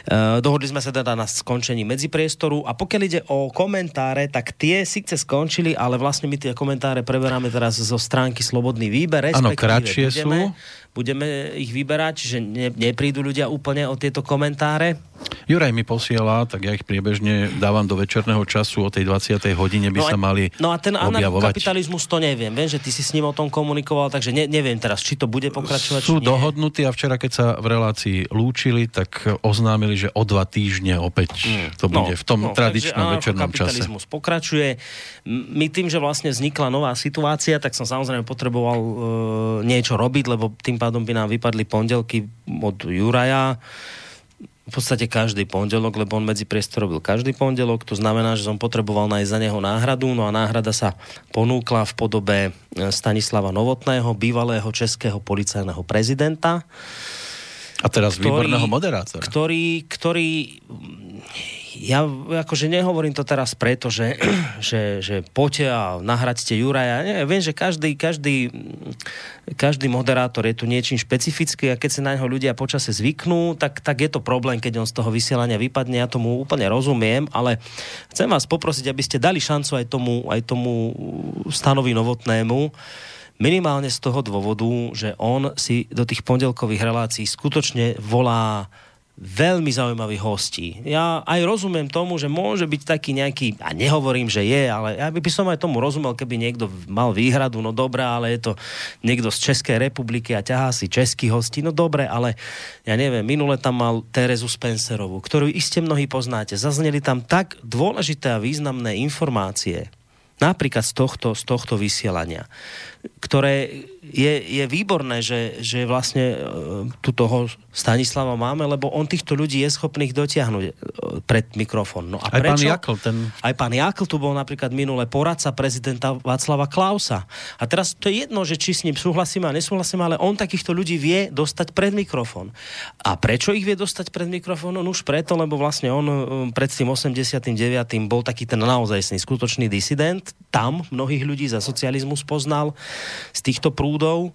E, dohodli sme sa teda na skončení medzipriestoru a pokiaľ ide o komentáre, tak tie síce skončili, ale vlastne my tie komentáre preberáme teraz zo stránky Slobodný výber. Áno, kratšie budeme, sú. Budeme ich vyberať, že ne, neprídu ľudia úplne o tieto komentáre. Juraj mi posiela, tak ja ich priebežne dávam do večerného času o tej 20. hodine by no sa mali No a ten kapitalizmus to neviem. Viem, že ty si s ním o tom komunikoval, takže ne, neviem teraz, či to bude pokračovať. Sú dohodnutí a včera, keď sa v relácii lúčili, tak oznámili, že o dva týždne opäť to bude v tom tradičnom takže, áno, večernom čase. kapitalizmus pokračuje. My tým, že vlastne vznikla nová situácia, tak som samozrejme potreboval e, niečo robiť, lebo tým pádom by nám vypadli pondelky od Juraja. V podstate každý pondelok, lebo on medzi priestor robil každý pondelok, to znamená, že som potreboval nájsť za neho náhradu, no a náhrada sa ponúkla v podobe e, Stanislava Novotného, bývalého českého policajného prezidenta, A teraz ktorý- výborného moderátora. ktorý, ktorý ja akože nehovorím to teraz preto, že, že, že poďte a nahradzte Juraja. Nie, viem, že každý, každý, každý moderátor je tu niečím špecifický a keď sa na neho ľudia počase zvyknú, tak, tak je to problém, keď on z toho vysielania vypadne. Ja tomu úplne rozumiem, ale chcem vás poprosiť, aby ste dali šancu aj tomu, aj tomu stanovi novotnému, minimálne z toho dôvodu, že on si do tých pondelkových relácií skutočne volá veľmi zaujímavých hostí. Ja aj rozumiem tomu, že môže byť taký nejaký, a nehovorím, že je, ale ja by som aj tomu rozumel, keby niekto mal výhradu, no dobré, ale je to niekto z Českej republiky a ťahá si český hostí, no dobre, ale ja neviem, minule tam mal Terezu Spencerovú, ktorú iste mnohí poznáte. Zazneli tam tak dôležité a významné informácie, napríklad z tohto, z tohto vysielania, ktoré je, je výborné, že, že vlastne e, tu toho Stanislava máme, lebo on týchto ľudí je schopný ich dotiahnuť e, pred mikrofón. No a Aj pán prečo? Jakl, ten Aj pán Jakl tu bol napríklad minule poradca prezidenta Václava Klausa. A teraz to je jedno, že či s ním súhlasíme a nesúhlasíme, ale on takýchto ľudí vie dostať pred mikrofón. A prečo ich vie dostať pred mikrofón? No už preto, lebo vlastne on um, pred tým 89. bol taký ten naozajstný skutočný disident. Tam mnohých ľudí za socializmus poznal z týchto prúdov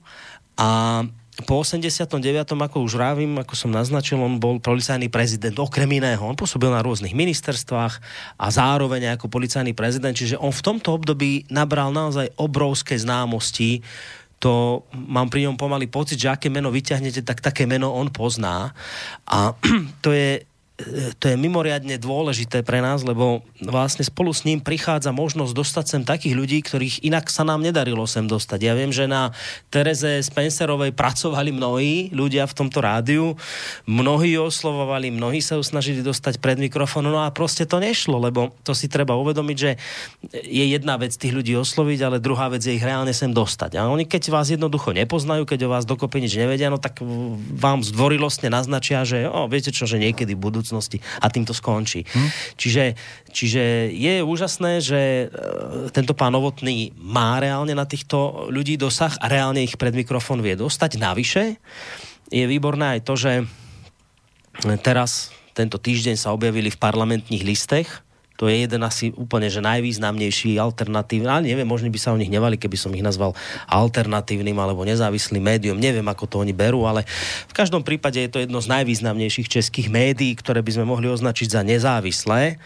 a po 89. ako už vravím, ako som naznačil, on bol policajný prezident okrem iného. On pôsobil na rôznych ministerstvách a zároveň ako policajný prezident, čiže on v tomto období nabral naozaj obrovské známosti to mám pri ňom pomaly pocit, že aké meno vyťahnete, tak také meno on pozná. A to je to je mimoriadne dôležité pre nás, lebo vlastne spolu s ním prichádza možnosť dostať sem takých ľudí, ktorých inak sa nám nedarilo sem dostať. Ja viem, že na Tereze Spencerovej pracovali mnohí ľudia v tomto rádiu, mnohí oslovovali, mnohí sa snažili dostať pred mikrofón, no a proste to nešlo, lebo to si treba uvedomiť, že je jedna vec tých ľudí osloviť, ale druhá vec je ich reálne sem dostať. A oni keď vás jednoducho nepoznajú, keď o vás dokopy nič nevedia, no tak vám zdvorilostne naznačia, že o, viete čo, že niekedy v budúcnosti a tým to skončí. Hm? Čiže, čiže je úžasné, že e, tento pán Novotný má reálne na týchto ľudí dosah a reálne ich pred mikrofón vie dostať. Navyše je výborné aj to, že teraz tento týždeň sa objavili v parlamentných listech to je jeden asi úplne, že najvýznamnejší alternatívny, ale neviem, možno by sa o nich nevali, keby som ich nazval alternatívnym alebo nezávislým médium, neviem, ako to oni berú, ale v každom prípade je to jedno z najvýznamnejších českých médií, ktoré by sme mohli označiť za nezávislé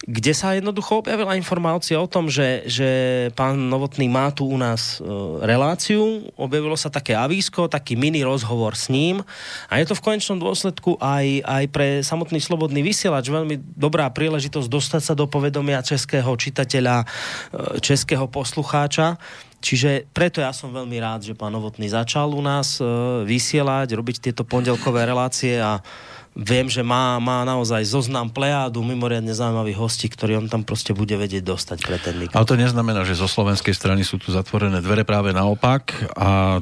kde sa jednoducho objavila informácia o tom, že, že pán Novotný má tu u nás e, reláciu, objavilo sa také avísko, taký mini rozhovor s ním. A je to v konečnom dôsledku aj, aj pre samotný slobodný vysielač. Veľmi dobrá príležitosť dostať sa do povedomia českého čitateľa, e, českého poslucháča. Čiže preto ja som veľmi rád, že pán Novotný začal u nás e, vysielať, robiť tieto pondelkové relácie a viem, že má, má naozaj zoznam plejádu mimoriadne zaujímavých hostí, ktorí on tam proste bude vedieť dostať pre ten mikrofón. Ale to neznamená, že zo slovenskej strany sú tu zatvorené dvere práve naopak a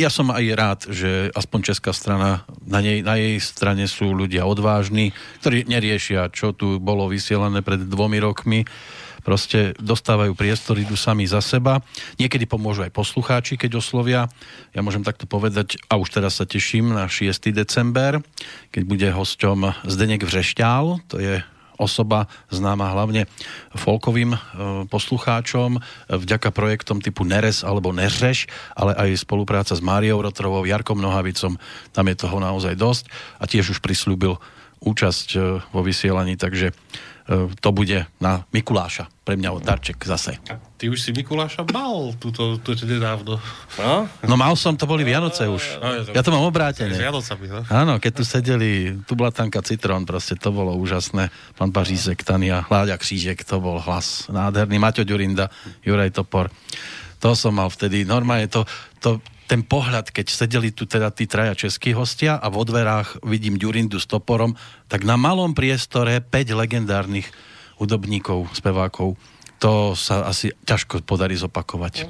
ja som aj rád, že aspoň česká strana, na, nej, na jej strane sú ľudia odvážni, ktorí neriešia, čo tu bolo vysielané pred dvomi rokmi proste dostávajú priestor, idú sami za seba. Niekedy pomôžu aj poslucháči, keď oslovia. Ja môžem takto povedať, a už teraz sa teším na 6. december, keď bude hosťom Zdenek Vřešťál, to je osoba známa hlavne folkovým e, poslucháčom vďaka projektom typu Neres alebo Neřeš, ale aj spolupráca s Máriou Rotrovou, Jarkom Nohavicom, tam je toho naozaj dosť a tiež už prislúbil účasť e, vo vysielaní, takže to bude na Mikuláša. Pre mňa od darček zase. A ty už si Mikuláša mal túto, túto nedávno. No? no mal som, to boli Vianoce už. No, ja, to, ja to mám obrátené. no? Áno, keď tu sedeli tu Tublatanka Citrón, proste to bolo úžasné. Pán Pařízek, Tania, Hláďa Křížek, to bol hlas nádherný. Maťo Ďurinda, Juraj Topor. To som mal vtedy. Normálne to, to, ten pohľad, keď sedeli tu teda tí traja českí hostia a vo dverách vidím Ďurindu s toporom, tak na malom priestore 5 legendárnych hudobníkov, spevákov, to sa asi ťažko podarí zopakovať.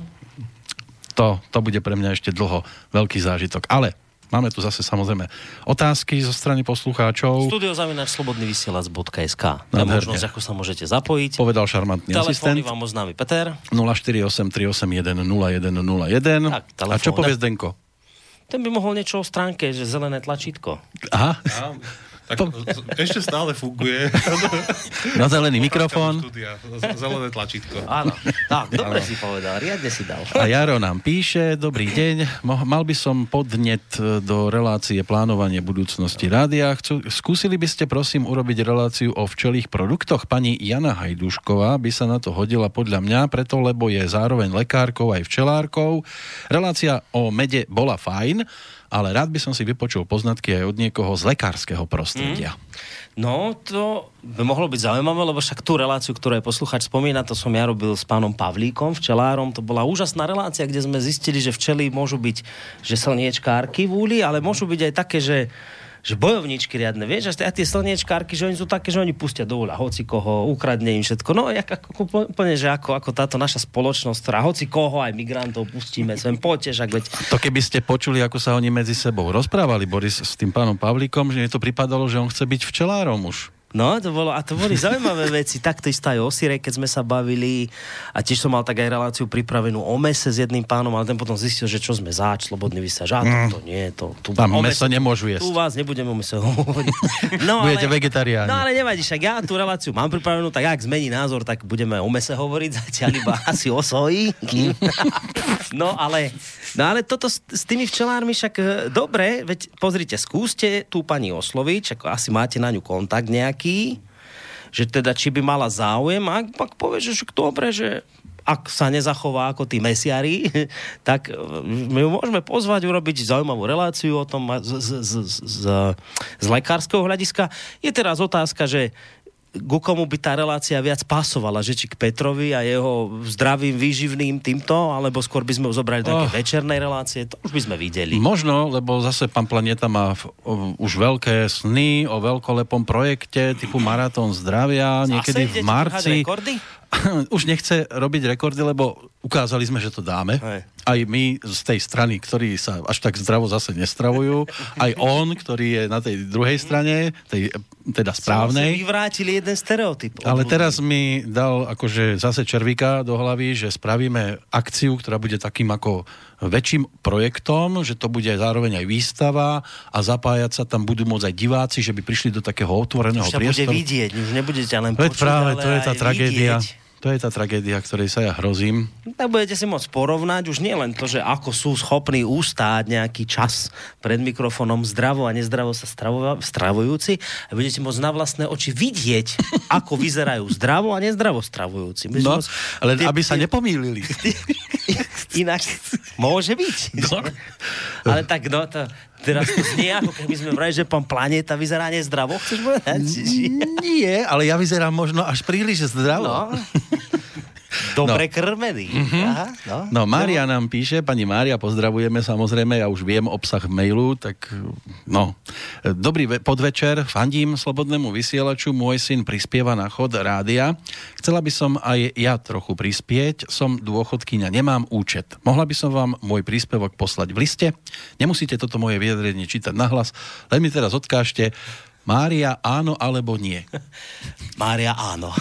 To, to bude pre mňa ešte dlho veľký zážitok. Ale Máme tu zase samozrejme otázky zo strany poslucháčov. Studio zavinač slobodnyvysielac.sk Na možnosť, ako sa môžete zapojiť. Povedal šarmantný Telefóny asistent. vám oznámi Peter. 048 381 0101. Tak, A čo povie Zdenko? Ten by mohol niečo o stránke, že zelené tlačítko. Aha. Tak ešte stále funguje. Na zelený mikrofón. Zelené tlačítko. Áno, tak, dobre si povedal, riadne si dal. A Jaro nám píše, dobrý deň, mal by som podnet e, do relácie plánovanie budúcnosti rádia. Chcú, skúsili by ste prosím urobiť reláciu o včelých produktoch? Pani Jana Hajdušková by sa na to hodila podľa mňa, preto lebo je zároveň lekárkou aj včelárkou. Relácia o mede bola fajn, ale rád by som si vypočul poznatky aj od niekoho z lekárskeho prostredia. Mm. No, to by mohlo byť zaujímavé, lebo však tú reláciu, ktorú aj posluchač spomína, to som ja robil s pánom Pavlíkom, včelárom. To bola úžasná relácia, kde sme zistili, že včely môžu byť, že slniečkárky v ale môžu byť aj také, že že bojovníčky riadne, vieš, a tie slniečkárky, že oni sú také, že oni pustia do úľa hoci koho, ukradne im všetko. No, jak, ako, úplne, že ako, ako táto naša spoločnosť, ktorá hoci koho, aj migrantov pustíme sem, poďte, veď... To keby ste počuli, ako sa oni medzi sebou rozprávali, Boris, s tým pánom Pavlíkom, že mi to pripadalo, že on chce byť včelárom už. No, to bolo, a to boli zaujímavé veci. Takto isto aj o Sire, keď sme sa bavili. A tiež som mal tak aj reláciu pripravenú o mese s jedným pánom, ale ten potom zistil, že čo sme zač, slobodný vysaž. A mm. to, to nie, to, tu Tam meso nemôžu jesť. Tu vás nebudeme o mese hovoriť. No, Budete ale, vegetariáni. No ale nevadí, však ja tú reláciu mám pripravenú, tak ak zmení názor, tak budeme o mese hovoriť zatiaľ iba asi o soji. no ale, no ale toto s, s tými včelármi však e, dobre, veď pozrite, skúste tú pani osloviť, ako asi máte na ňu kontakt nejaký taký, že teda či by mala záujem a ak povie, že dobre, že ak sa nezachová ako tí mesiari, tak my ju môžeme pozvať urobiť zaujímavú reláciu o tom z, z, z, z, z lekárskeho hľadiska. Je teraz otázka, že ku komu by tá relácia viac pasovala, že či k Petrovi a jeho zdravým, výživným týmto, alebo skôr by sme ho zobrali do oh. večernej relácie, to už by sme videli. Možno, lebo zase pán Planeta má v, o, už veľké sny o veľkolepom projekte typu Maratón zdravia, zase niekedy v marci. už nechce robiť rekordy, lebo ukázali sme, že to dáme. Hej. Aj my z tej strany, ktorí sa až tak zdravo zase nestravujú. Aj on, ktorý je na tej druhej strane, tej teda správnej. vyvrátili jeden stereotyp. Ale teraz mi dal akože zase červíka do hlavy, že spravíme akciu, ktorá bude takým ako väčším projektom, že to bude zároveň aj výstava a zapájať sa tam budú môcť aj diváci, že by prišli do takého otvoreného už priestoru. Už bude vidieť, už nebudete len počuť, práve, ale to je tá tragédia. Vidieť. To je tá tragédia, ktorej sa ja hrozím. Tak budete si môcť porovnať už nie len to, že ako sú schopní ustáť nejaký čas pred mikrofónom zdravo a nezdravo sa stravo, stravujúci a budete môcť na vlastné oči vidieť, ako vyzerajú zdravo a nezdravo stravujúci. no, môcť, ale tie, aby sa tie, nepomýlili. Inak môže byť. No. Ale tak no, to, teraz to znie, ako keby sme vrali, že pán Planeta vyzerá nezdravo, chceš povedať? Nie, ale ja vyzerám možno až príliš zdravo. No. Dobre no. krmený. Mm-hmm. Aha, no. no, Mária nám píše, pani Mária, pozdravujeme samozrejme, ja už viem obsah mailu, tak no. Dobrý podvečer, fandím Slobodnému vysielaču, môj syn prispieva na chod rádia. Chcela by som aj ja trochu prispieť, som dôchodkyňa, nemám účet. Mohla by som vám môj príspevok poslať v liste? Nemusíte toto moje vyjadrenie čítať nahlas, len mi teraz odkážte, Mária áno alebo nie? Mária áno.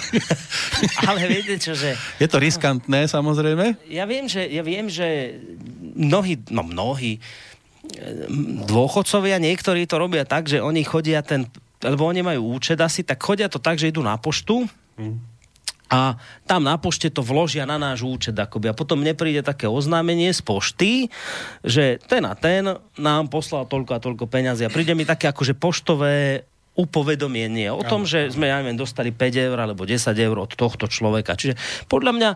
Ale viete čo, že... Je to riskantné samozrejme? Ja viem, že, ja viem, že mnohí, no mnohí dôchodcovia, niektorí to robia tak, že oni chodia ten, lebo oni majú účet asi, tak chodia to tak, že idú na poštu, mm a tam na pošte to vložia na náš účet akoby. A potom mne príde také oznámenie z pošty, že ten a ten nám poslal toľko a toľko peňazí. A príde mi také akože poštové upovedomenie o tom, že sme, ja neviem, dostali 5 eur alebo 10 eur od tohto človeka. Čiže podľa mňa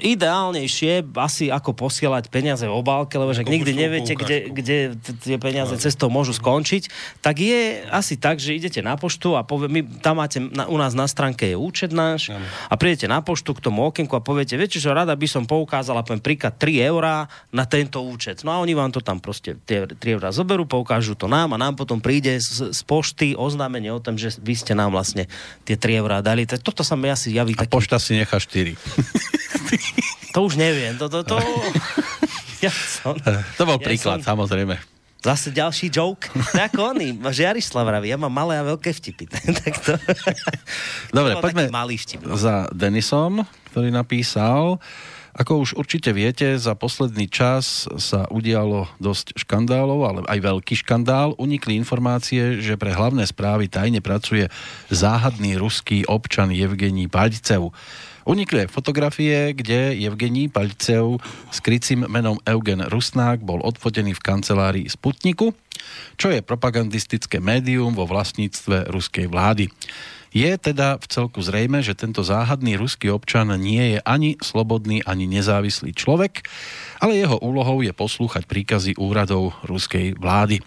ideálnejšie asi ako posielať peniaze v obálke, lebo že nikdy neviete, kde, kde tie peniaze cestou môžu skončiť, tak je asi tak, že idete na poštu a povie, my, tam máte, na, u nás na stránke je účet náš a prídete na poštu k tomu okienku a poviete, viete, že rada by som poukázala, poviem príklad 3 eurá na tento účet. No a oni vám to tam proste tie 3 eurá zoberú, poukážu to nám a nám potom príde z, z pošty oznámenie o tom, že vy ste nám vlastne tie 3 eurá dali. Toto sa mi asi javí A taký... pošta si nechá 4. to už neviem. To, to, to... ja som, to bol ja príklad, som... samozrejme. Zase ďalší joke. Tak oni, Žiarislav vraví, ja mám malé a veľké vtipy. tak to... Dobre, poďme malý vtip, no. za Denisom, ktorý napísal, ako už určite viete, za posledný čas sa udialo dosť škandálov, ale aj veľký škandál. Unikli informácie, že pre hlavné správy tajne pracuje záhadný ruský občan Evgení Paľcev. Unikli fotografie, kde Evgení Paľcev s krycím menom Eugen Rusnák bol odfotený v kancelárii Sputniku, čo je propagandistické médium vo vlastníctve ruskej vlády. Je teda v celku zrejme, že tento záhadný ruský občan nie je ani slobodný, ani nezávislý človek, ale jeho úlohou je poslúchať príkazy úradov ruskej vlády.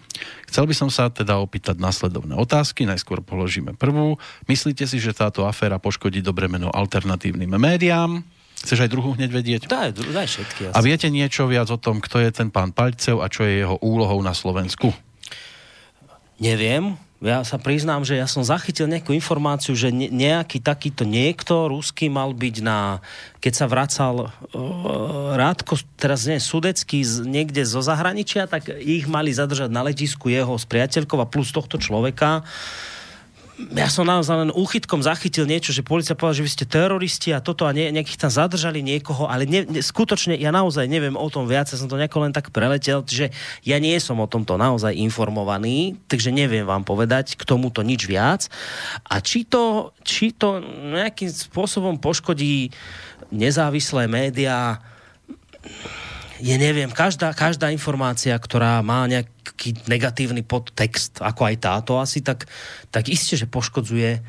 Chcel by som sa teda opýtať nasledovné otázky. Najskôr položíme prvú. Myslíte si, že táto aféra poškodí dobre meno alternatívnym médiám? Chceš aj druhú hneď vedieť? Daj, daj všetky. Asi. A viete niečo viac o tom, kto je ten pán Palcev a čo je jeho úlohou na Slovensku? Neviem ja sa priznám, že ja som zachytil nejakú informáciu, že nejaký takýto niekto ruský mal byť na, keď sa vracal uh, Rádko, teraz nie, Sudecký z, niekde zo zahraničia, tak ich mali zadržať na letisku jeho s priateľkou a plus tohto človeka. Uh, ja som naozaj len úchytkom zachytil niečo, že policia povedala, že vy ste teroristi a toto a ne, nejakých tam zadržali niekoho, ale ne, ne, skutočne ja naozaj neviem o tom viac, ja som to nejako len tak preletel, že ja nie som o tomto naozaj informovaný, takže neviem vám povedať k tomuto nič viac. A či to, či to nejakým spôsobom poškodí nezávislé médiá, je neviem, každá, každá informácia, ktorá má nejaký negatívny podtext, ako aj táto asi, tak, tak isté, že poškodzuje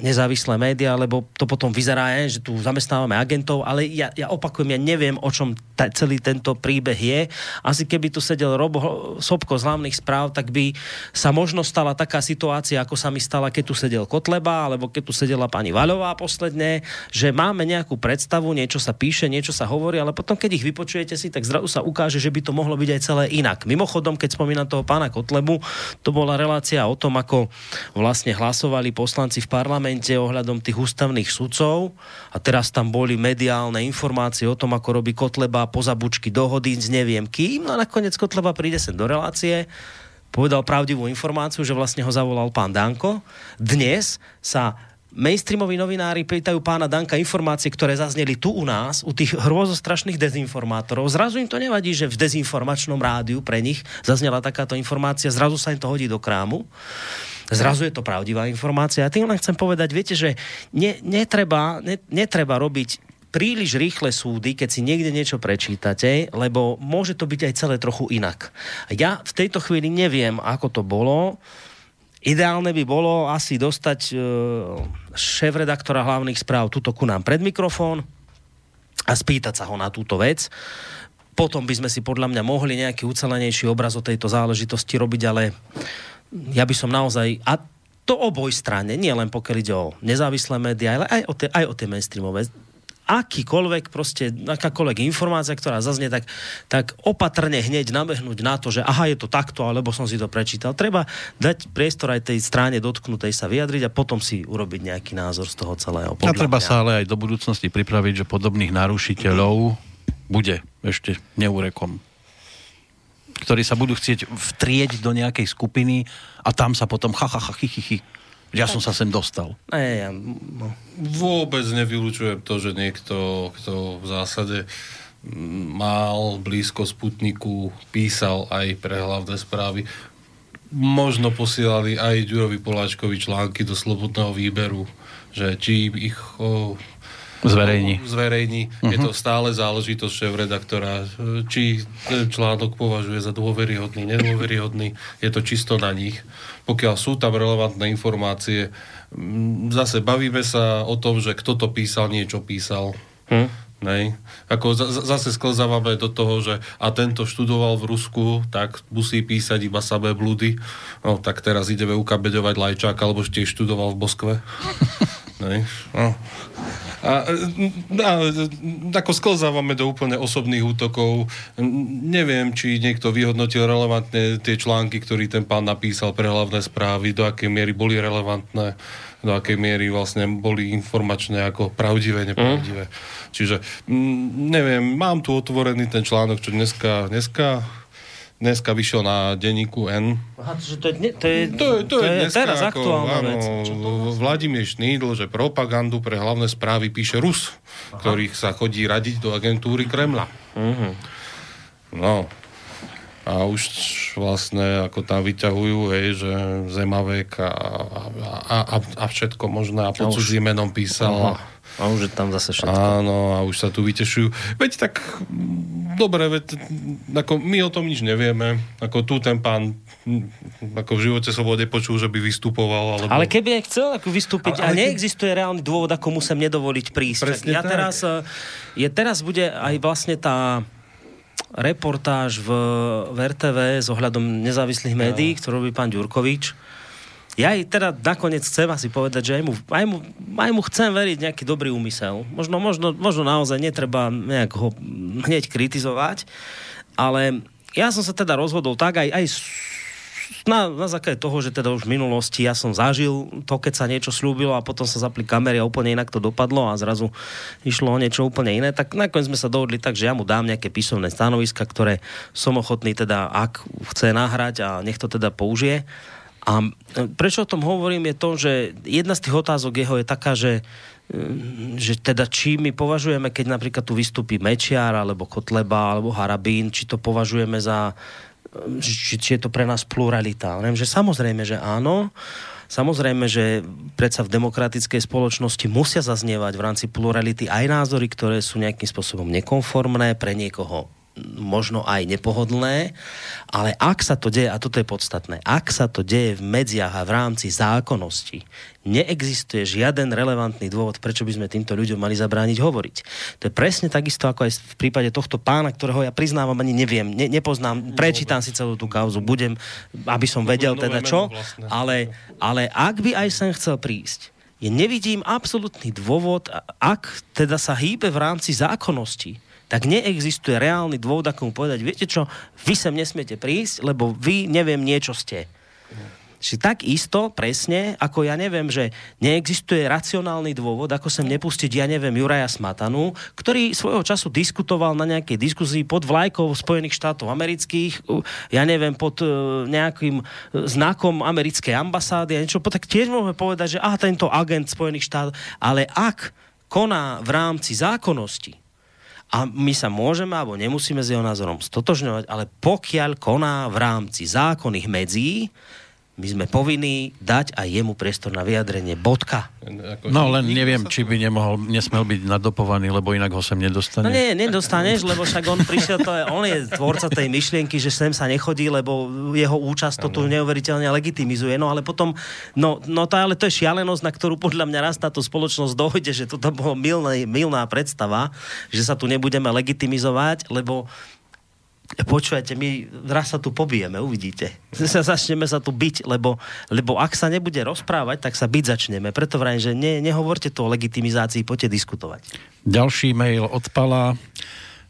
nezávislé médiá, lebo to potom vyzerá, že tu zamestnávame agentov, ale ja, ja opakujem, ja neviem, o čom ta, celý tento príbeh je. Asi keby tu sedel Robo Sobko z hlavných správ, tak by sa možno stala taká situácia, ako sa mi stala, keď tu sedel Kotleba, alebo keď tu sedela pani Vaľová posledne, že máme nejakú predstavu, niečo sa píše, niečo sa hovorí, ale potom, keď ich vypočujete si, tak zrazu sa ukáže, že by to mohlo byť aj celé inak. Mimochodom, keď spomínam toho pána Kotlebu, to bola relácia o tom, ako vlastne hlasovali poslanci v parlamentu parlamente ohľadom tých ústavných sudcov a teraz tam boli mediálne informácie o tom, ako robí Kotleba pozabučky dohody s neviem kým. No a nakoniec Kotleba príde sem do relácie, povedal pravdivú informáciu, že vlastne ho zavolal pán Danko. Dnes sa mainstreamoví novinári pýtajú pána Danka informácie, ktoré zazneli tu u nás, u tých hrôzostrašných dezinformátorov. Zrazu im to nevadí, že v dezinformačnom rádiu pre nich zaznela takáto informácia, zrazu sa im to hodí do krámu. Zrazu je to pravdivá informácia. A tým len chcem povedať, viete, že ne, netreba, ne, netreba robiť príliš rýchle súdy, keď si niekde niečo prečítate, lebo môže to byť aj celé trochu inak. Ja v tejto chvíli neviem, ako to bolo. Ideálne by bolo asi dostať e, šéf-redaktora hlavných správ tuto ku nám pred mikrofón a spýtať sa ho na túto vec. Potom by sme si podľa mňa mohli nejaký ucelenejší obraz o tejto záležitosti robiť, ale ja by som naozaj, a to oboj strane, nie len pokiaľ ide o nezávislé médiá, ale aj o tie, aj o tie mainstreamové akýkoľvek proste, akákoľvek informácia, ktorá zaznie, tak, tak opatrne hneď nabehnúť na to, že aha, je to takto, alebo som si to prečítal. Treba dať priestor aj tej strane dotknutej sa vyjadriť a potom si urobiť nejaký názor z toho celého. A treba mňa. sa ale aj do budúcnosti pripraviť, že podobných narušiteľov bude ešte neúrekom ktorí sa budú chcieť vtrieť do nejakej skupiny a tam sa potom ha, ha, ha, chy, chy, chy. Ja som sa sem dostal. Ne, ja, no. Vôbec nevylučujem to, že niekto, kto v zásade mal blízko Sputniku, písal aj pre hlavné správy, možno posielali aj Ďurovi Poláčkovi články do slobodného výberu, že či ich o, zverejní. zverejní. Uh-huh. Je to mhm. stále záležitosť šéf-redaktora, či ten článok považuje za dôveryhodný, nedôveryhodný. Je to čisto na nich. Pokiaľ sú tam relevantné informácie, zase bavíme sa o tom, že kto to písal, niečo písal. Uh-huh. Nej. Ako z- zase sklzávame do toho, že a tento študoval v Rusku, tak musí písať iba samé blúdy. No tak teraz ideme ukabeďovať Lajčák, alebo tiež študoval v Moskve. Nej. No. A, a ako sklzávame do úplne osobných útokov. Neviem, či niekto vyhodnotil relevantne tie články, ktorý ten pán napísal pre hlavné správy, do akej miery boli relevantné, do akej miery vlastne boli informačné ako pravdivé, nepravdivé. Mm. Čiže neviem, mám tu otvorený ten článok, čo dneska, dneska dneska vyšiel na denníku N. Aha, to, je, to, je, to, je, to, je, je dneska teraz ako, aktuálna áno, vec. Vladimír Šnídl, že propagandu pre hlavné správy píše Rus, Aha. ktorých sa chodí radiť do agentúry Kremla. Uh-huh. No. A už vlastne ako tam vyťahujú, hej, že Zemavek a, a, a, a všetko možné a pod cudzím menom písal. Aha a už je tam zase všetko. Áno, a už sa tu vytešujú. Veď tak, dobre, veď, ako my o tom nič nevieme. Ako tu ten pán ako v živote som bol nepočul, že by vystupoval. Alebo... Ale keby aj chcel ako vystúpiť ale, ale a neexistuje ke... reálny dôvod, ako musím nedovoliť prísť. Presne ja tak. teraz, eh, je, teraz bude aj vlastne tá reportáž v, v RTV s ohľadom nezávislých médií, no. ktorú robí pán Ďurkovič ja aj teda nakoniec chcem asi povedať, že aj mu, aj mu, aj mu chcem veriť nejaký dobrý úmysel. Možno, možno, možno naozaj netreba nejak ho hneď kritizovať, ale ja som sa teda rozhodol tak aj, aj na, na základe toho, že teda už v minulosti ja som zažil to, keď sa niečo slúbilo a potom sa zapli kamery a úplne inak to dopadlo a zrazu išlo o niečo úplne iné, tak nakoniec sme sa dohodli tak, že ja mu dám nejaké písomné stanoviska, ktoré som ochotný teda, ak chce nahrať a nech to teda použije a e, prečo o tom hovorím je to, že jedna z tých otázok jeho je taká, že, e, že teda či my považujeme, keď napríklad tu vystúpi Mečiar, alebo Kotleba, alebo Harabín, či to považujeme za e, či, či je to pre nás pluralita. Viem, že samozrejme, že áno. Samozrejme, že predsa v demokratickej spoločnosti musia zaznievať v rámci plurality aj názory, ktoré sú nejakým spôsobom nekonformné, pre niekoho možno aj nepohodlné, ale ak sa to deje, a toto je podstatné, ak sa to deje v medziach a v rámci zákonnosti, neexistuje žiaden relevantný dôvod, prečo by sme týmto ľuďom mali zabrániť hovoriť. To je presne takisto ako aj v prípade tohto pána, ktorého ja priznávam, ani neviem, ne, nepoznám, prečítam si celú tú kauzu, budem, aby som vedel teda čo, ale, ale ak by aj sem chcel prísť, je nevidím absolútny dôvod, ak teda sa hýbe v rámci zákonnosti, tak neexistuje reálny dôvod, ako mu povedať, viete čo, vy sem nesmiete prísť, lebo vy neviem niečo ste. Čiže tak isto, presne, ako ja neviem, že neexistuje racionálny dôvod, ako sem nepustiť, ja neviem, Juraja Smatanu, ktorý svojho času diskutoval na nejakej diskusii pod vlajkou Spojených štátov amerických, ja neviem, pod uh, nejakým e, znakom americkej ambasády a niečo, tak tiež môžeme povedať, že aha, tento agent Spojených štátov, ale ak koná v rámci zákonnosti, a my sa môžeme alebo nemusíme s jeho názorom stotožňovať, ale pokiaľ koná v rámci zákonných medzí, my sme povinní dať aj jemu priestor na vyjadrenie. Bodka. No len neviem, či by nemohol, nesmel byť nadopovaný, lebo inak ho sem nedostane. No nie, nedostaneš, lebo však on prišiel, to je, on je tvorca tej myšlienky, že sem sa nechodí, lebo jeho účasť to tu neuveriteľne legitimizuje. No ale potom, no, no to, ale to je šialenosť, na ktorú podľa mňa raz táto spoločnosť dojde, že toto bolo milná, milná predstava, že sa tu nebudeme legitimizovať, lebo počujete, my raz sa tu pobijeme, uvidíte. Sa začneme sa tu byť, lebo, lebo ak sa nebude rozprávať, tak sa byť začneme. Preto vrajím, že ne, nehovorte tu o legitimizácii, poďte diskutovať. Ďalší mail od Pala.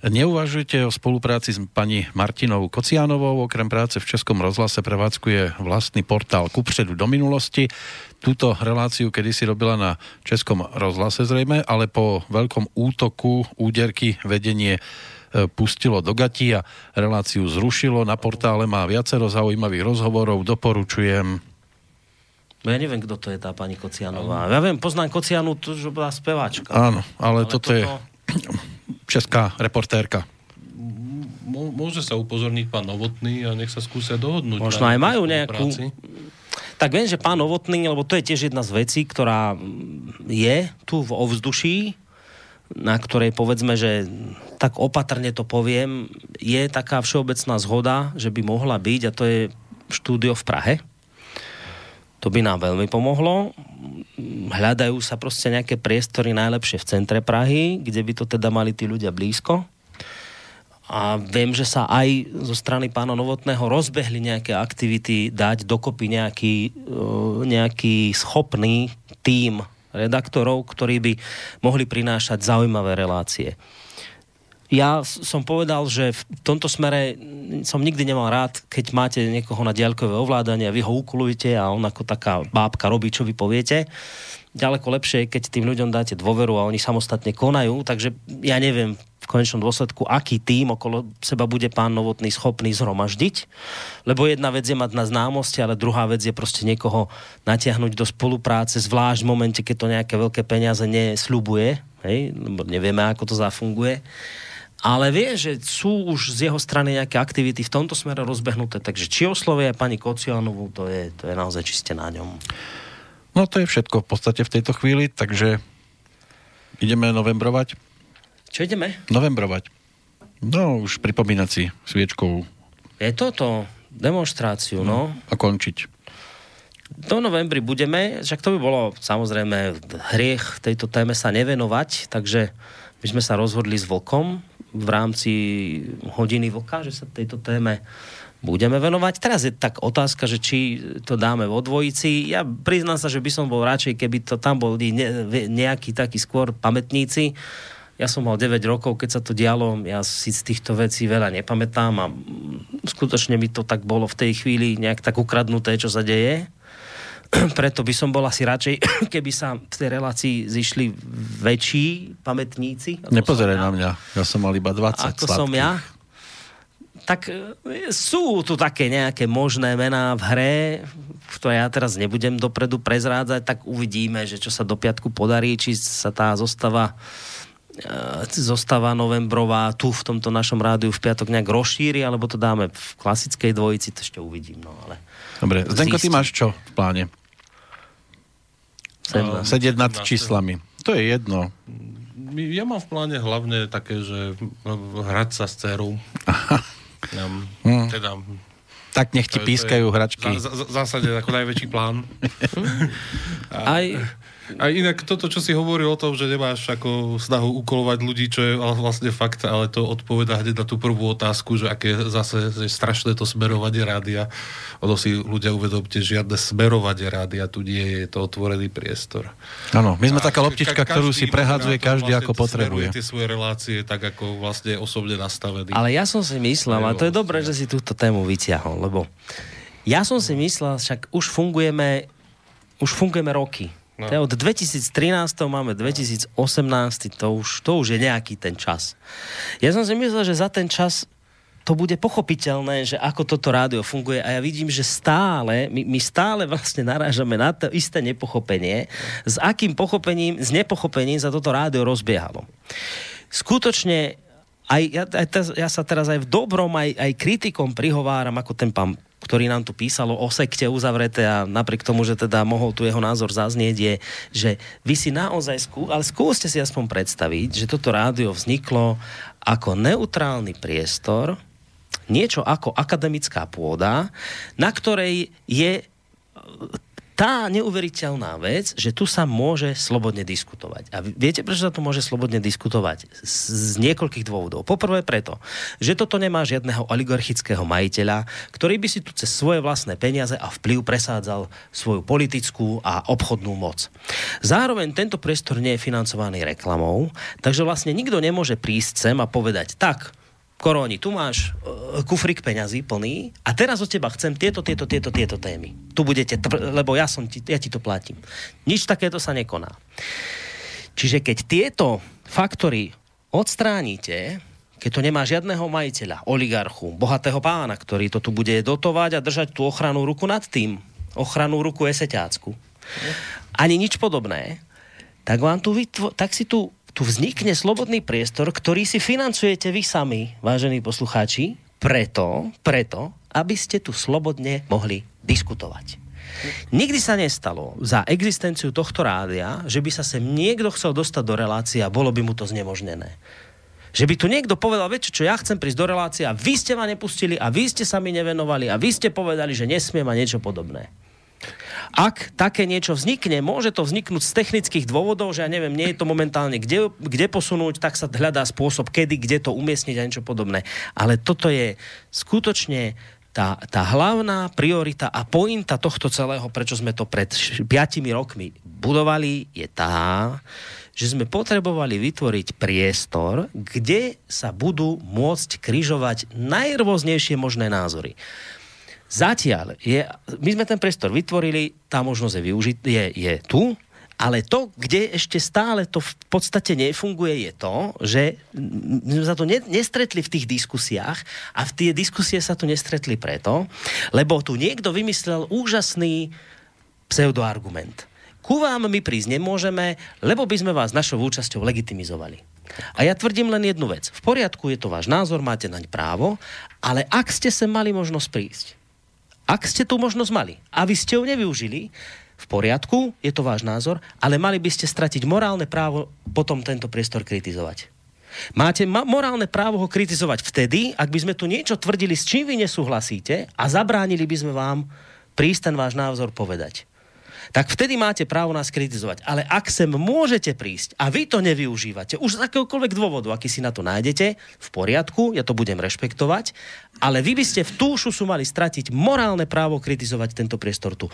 Neuvažujete o spolupráci s pani Martinou Kocianovou. Okrem práce v Českom rozhlase prevádzkuje vlastný portál Kupředu do minulosti. Túto reláciu kedysi robila na Českom rozhlase zrejme, ale po veľkom útoku úderky vedenie pustilo do gati a reláciu zrušilo. Na portále má viacero zaujímavých rozhovorov, doporučujem. No ja neviem, kto to je tá pani Kocianová. Ja viem, poznám Kocianu, to že bola speváčka. Áno, ale, ale toto, toto je česká reportérka. Môže sa upozorniť pán Novotný a nech sa skúsia dohodnúť. Možno aj majú nejakú... Práci. Tak viem, že pán Novotný, lebo to je tiež jedna z vecí, ktorá je tu v ovzduší, na ktorej povedzme, že tak opatrne to poviem, je taká všeobecná zhoda, že by mohla byť a to je štúdio v Prahe. To by nám veľmi pomohlo. Hľadajú sa proste nejaké priestory najlepšie v centre Prahy, kde by to teda mali tí ľudia blízko. A viem, že sa aj zo strany pána Novotného rozbehli nejaké aktivity dať dokopy nejaký, nejaký schopný tím redaktorov, ktorí by mohli prinášať zaujímavé relácie. Ja som povedal, že v tomto smere som nikdy nemal rád, keď máte niekoho na diaľkové ovládanie a vy ho ukulujete a on ako taká bábka robí, čo vy poviete. Ďaleko lepšie keď tým ľuďom dáte dôveru a oni samostatne konajú, takže ja neviem v konečnom dôsledku, aký tým okolo seba bude pán Novotný schopný zhromaždiť, lebo jedna vec je mať na známosti, ale druhá vec je proste niekoho natiahnuť do spolupráce, zvlášť v momente, keď to nejaké veľké peniaze nesľubuje, hej, lebo nevieme, ako to zafunguje. Ale vie, že sú už z jeho strany nejaké aktivity v tomto smere rozbehnuté, takže či oslovie pani Kocianovú, to je, to je naozaj čiste na ňom. No to je všetko v podstate v tejto chvíli, takže ideme novembrovať. Čo ideme? Novembrovať. No, už pripomínať si sviečkou. Je toto demonstráciu, no. no. A končiť. Do novembri budeme, však to by bolo samozrejme hriech tejto téme sa nevenovať, takže my sme sa rozhodli s Vlkom v rámci hodiny Vlka, že sa tejto téme budeme venovať. Teraz je tak otázka, že či to dáme vo dvojici. Ja priznám sa, že by som bol radšej, keby to tam boli nejakí takí skôr pamätníci. Ja som mal 9 rokov, keď sa to dialo, ja si z týchto vecí veľa nepamätám a skutočne mi to tak bolo v tej chvíli nejak tak ukradnuté, čo sa deje. Preto by som bol asi radšej, keby sa v tej relácii zišli väčší pamätníci. Nepozeraj na mňa, ja som mal iba 20 Ako sladkých. som ja tak e, sú tu také nejaké možné mená v hre, ktoré ja teraz nebudem dopredu prezrádzať, tak uvidíme, že čo sa do piatku podarí, či sa tá zostava e, zostava novembrová tu v tomto našom rádiu v piatok nejak rozšíri, alebo to dáme v klasickej dvojici, to ešte uvidím. No, ale Dobre, Zdenko, ty máš čo v pláne? Sedla. Sedieť nad číslami. To je jedno ja mám v pláne hlavne také, že hrať sa s dcerou. Ja, Hm. teda, Tak nech ti pískajú hračky. V zásade ako najväčší plán. Aj, A inak toto, čo si hovoril o tom, že nemáš ako snahu ukolovať ľudí, čo je vlastne fakt, ale to odpoveda hneď na tú prvú otázku, že aké zase je strašné to smerovanie rádia. Ono si ľudia uvedomte, žiadne smerovanie rádia tu nie je, je to otvorený priestor. Áno, my sme A taká ka- loptička, každý ktorú si prehádzuje každý vlastne ako potrebuje. tie svoje relácie tak, ako vlastne osobne nastavený. ale ja som si myslel, a to je dobré, že si túto tému vyťahol, lebo ja som si myslel, však už fungujeme, už fungujeme roky. No. To je od 2013 máme 2018, to už, to už je nejaký ten čas. Ja som si myslel, že za ten čas to bude pochopiteľné, že ako toto rádio funguje a ja vidím, že stále, my, my stále vlastne narážame na to isté nepochopenie, s akým pochopením, s nepochopením sa toto rádio rozbiehalo. Skutočne aj, ja, aj ja sa teraz aj v dobrom, aj, aj kritikom prihováram, ako ten pán, ktorý nám tu písalo o sekte uzavreté a napriek tomu, že teda mohol tu jeho názor zaznieť, je, že vy si naozaj, skú, ale skúste si aspoň predstaviť, že toto rádio vzniklo ako neutrálny priestor, niečo ako akademická pôda, na ktorej je tá neuveriteľná vec, že tu sa môže slobodne diskutovať. A viete, prečo sa tu môže slobodne diskutovať? Z, z niekoľkých dôvodov. Poprvé preto, že toto nemá žiadneho oligarchického majiteľa, ktorý by si tu cez svoje vlastné peniaze a vplyv presádzal svoju politickú a obchodnú moc. Zároveň tento priestor nie je financovaný reklamou, takže vlastne nikto nemôže prísť sem a povedať, tak, Koróni, tu máš uh, kufrik peňazí plný a teraz od teba chcem tieto, tieto, tieto, tieto témy. Tu budete, tr- lebo ja, som ti, ja ti to platím. Nič takéto sa nekoná. Čiže keď tieto faktory odstránite, keď to nemá žiadneho majiteľa, oligarchu, bohatého pána, ktorý to tu bude dotovať a držať tú ochranu ruku nad tým, ochranu ruku eseťácku, ani nič podobné, tak, vám tu vytvo- tak si tu tu vznikne slobodný priestor, ktorý si financujete vy sami, vážení poslucháči, preto, preto, aby ste tu slobodne mohli diskutovať. Nikdy sa nestalo za existenciu tohto rádia, že by sa sem niekto chcel dostať do relácie a bolo by mu to znemožnené. Že by tu niekto povedal, viete čo, ja chcem prísť do relácie a vy ste ma nepustili a vy ste sa mi nevenovali a vy ste povedali, že nesmiem a niečo podobné. Ak také niečo vznikne, môže to vzniknúť z technických dôvodov, že ja neviem, nie je to momentálne kde, kde posunúť, tak sa hľadá spôsob, kedy, kde to umiestniť a niečo podobné. Ale toto je skutočne tá, tá hlavná priorita a pointa tohto celého, prečo sme to pred 5 rokmi budovali, je tá, že sme potrebovali vytvoriť priestor, kde sa budú môcť kryžovať najrôznejšie možné názory. Zatiaľ je, my sme ten priestor vytvorili, tá možnosť je, využit, je, je tu, ale to, kde ešte stále to v podstate nefunguje, je to, že my sme sa to ne, nestretli v tých diskusiách a v tie diskusie sa tu nestretli preto, lebo tu niekto vymyslel úžasný pseudoargument. Ku vám my prísť nemôžeme, lebo by sme vás našou účasťou legitimizovali. A ja tvrdím len jednu vec. V poriadku, je to váš názor, máte naň právo, ale ak ste sa mali možnosť prísť, ak ste tú možnosť mali a vy ste ju nevyužili, v poriadku, je to váš názor, ale mali by ste stratiť morálne právo potom tento priestor kritizovať. Máte ma- morálne právo ho kritizovať vtedy, ak by sme tu niečo tvrdili, s čím vy nesúhlasíte a zabránili by sme vám prísť ten váš názor povedať. Tak vtedy máte právo nás kritizovať. Ale ak sem môžete prísť a vy to nevyužívate, už z akéhokoľvek dôvodu, aký si na to nájdete, v poriadku, ja to budem rešpektovať, ale vy by ste v tú šusu mali stratiť morálne právo kritizovať tento priestor tu.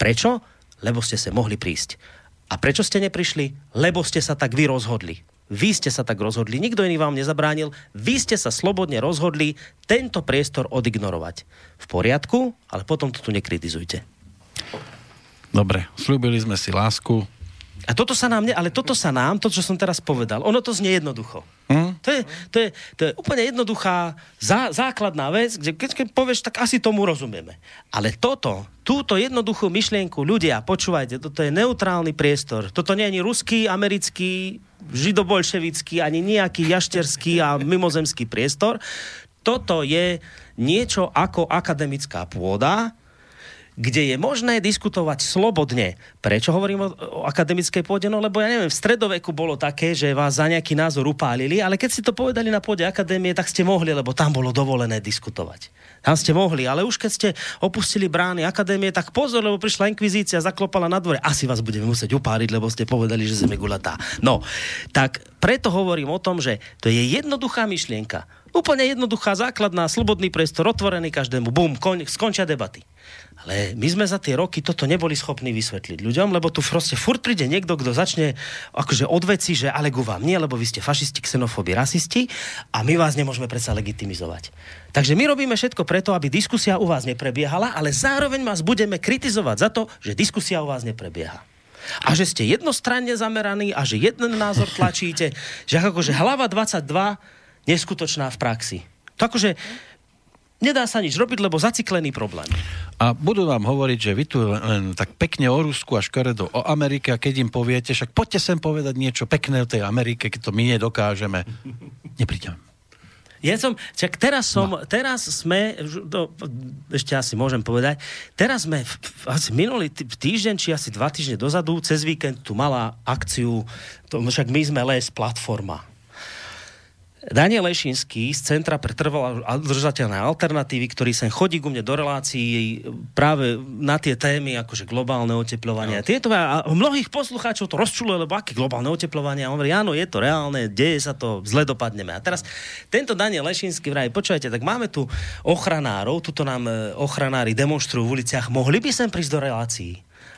Prečo? Lebo ste sa mohli prísť. A prečo ste neprišli? Lebo ste sa tak vy rozhodli. Vy ste sa tak rozhodli, nikto iný vám nezabránil, vy ste sa slobodne rozhodli tento priestor odignorovať. V poriadku, ale potom to tu nekritizujte. Dobre, slúbili sme si lásku. A toto sa nám, ne, ale toto sa nám, to, čo som teraz povedal, ono to znie jednoducho. Hm? To, je, to, je, to je úplne jednoduchá, zá, základná vec, kde keď, keď povieš, tak asi tomu rozumieme. Ale toto, túto jednoduchú myšlienku, ľudia, počúvajte, toto je neutrálny priestor. Toto nie je ani ruský, americký, židobolševický, ani nejaký jašterský a mimozemský priestor. Toto je niečo ako akademická pôda, kde je možné diskutovať slobodne. Prečo hovorím o, o akademickej pôde? No lebo ja neviem, v stredoveku bolo také, že vás za nejaký názor upálili, ale keď ste to povedali na pôde akadémie, tak ste mohli, lebo tam bolo dovolené diskutovať. Tam ste mohli, ale už keď ste opustili brány akadémie, tak pozor, lebo prišla inkvizícia, zaklopala na dvore. Asi vás budeme musieť upáliť, lebo ste povedali, že zeme gulatá. No, tak preto hovorím o tom, že to je jednoduchá myšlienka. Úplne jednoduchá, základná, slobodný priestor, otvorený každému. Bum, kon, skončia debaty. Ale my sme za tie roky toto neboli schopní vysvetliť ľuďom, lebo tu proste furt príde niekto, kto začne akože od veci, že ale ku vám nie, lebo vy ste fašisti, xenofóbi, rasisti a my vás nemôžeme predsa legitimizovať. Takže my robíme všetko preto, aby diskusia u vás neprebiehala, ale zároveň vás budeme kritizovať za to, že diskusia u vás neprebieha. A že ste jednostranne zameraní a že jeden názor tlačíte, že akože hlava 22 neskutočná v praxi. To akože nedá sa nič robiť, lebo zaciklený problém. A budú vám hovoriť, že vy tu len tak pekne o Rusku a škaredo o Amerike a keď im poviete, však poďte sem povedať niečo pekné o tej Amerike, keď to my nedokážeme. Nepríďam. Ja som, čak teraz som, no. teraz sme, to, ešte asi môžem povedať, teraz sme asi minulý týždeň, či asi dva týždne dozadu, cez víkend tu mala akciu, to, však my sme les platforma Daniel Lešinský z Centra pre trvalo držateľné alternatívy, ktorý sem chodí ku mne do relácií práve na tie témy, akože globálne oteplovanie. No. Tieto, a mnohých poslucháčov to rozčuluje, lebo aké globálne oteplovanie? A on hovorí, áno, je to reálne, deje sa to, zle dopadneme. A teraz tento Daniel Lešinský vraj, počujete, tak máme tu ochranárov, tuto nám e, ochranári demonstrujú v uliciach, mohli by sem prísť do relácií?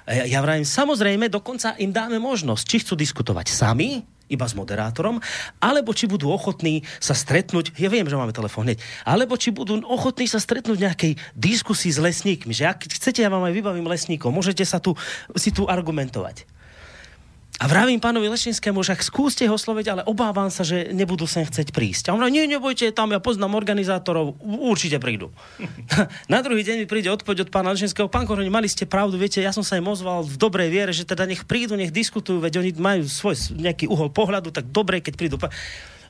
ja, ja vrajím, samozrejme, dokonca im dáme možnosť, či chcú diskutovať sami, iba s moderátorom, alebo či budú ochotní sa stretnúť, ja viem, že máme telefón hneď, alebo či budú ochotní sa stretnúť v nejakej diskusii s lesníkmi, že ak chcete, ja vám aj vybavím lesníkov, môžete sa tu, si tu argumentovať. A vravím pánovi Lešinskému, že skúste ho sloviť, ale obávam sa, že nebudú sem chcieť prísť. A on hovorí, nie, nebojte, tam ja poznám organizátorov, určite prídu. Na druhý deň mi príde odpoveď od pána Lešinského, pán Koroni, mali ste pravdu, viete, ja som sa im ozval v dobrej viere, že teda nech prídu, nech diskutujú, veď oni majú svoj nejaký uhol pohľadu, tak dobre, keď prídu.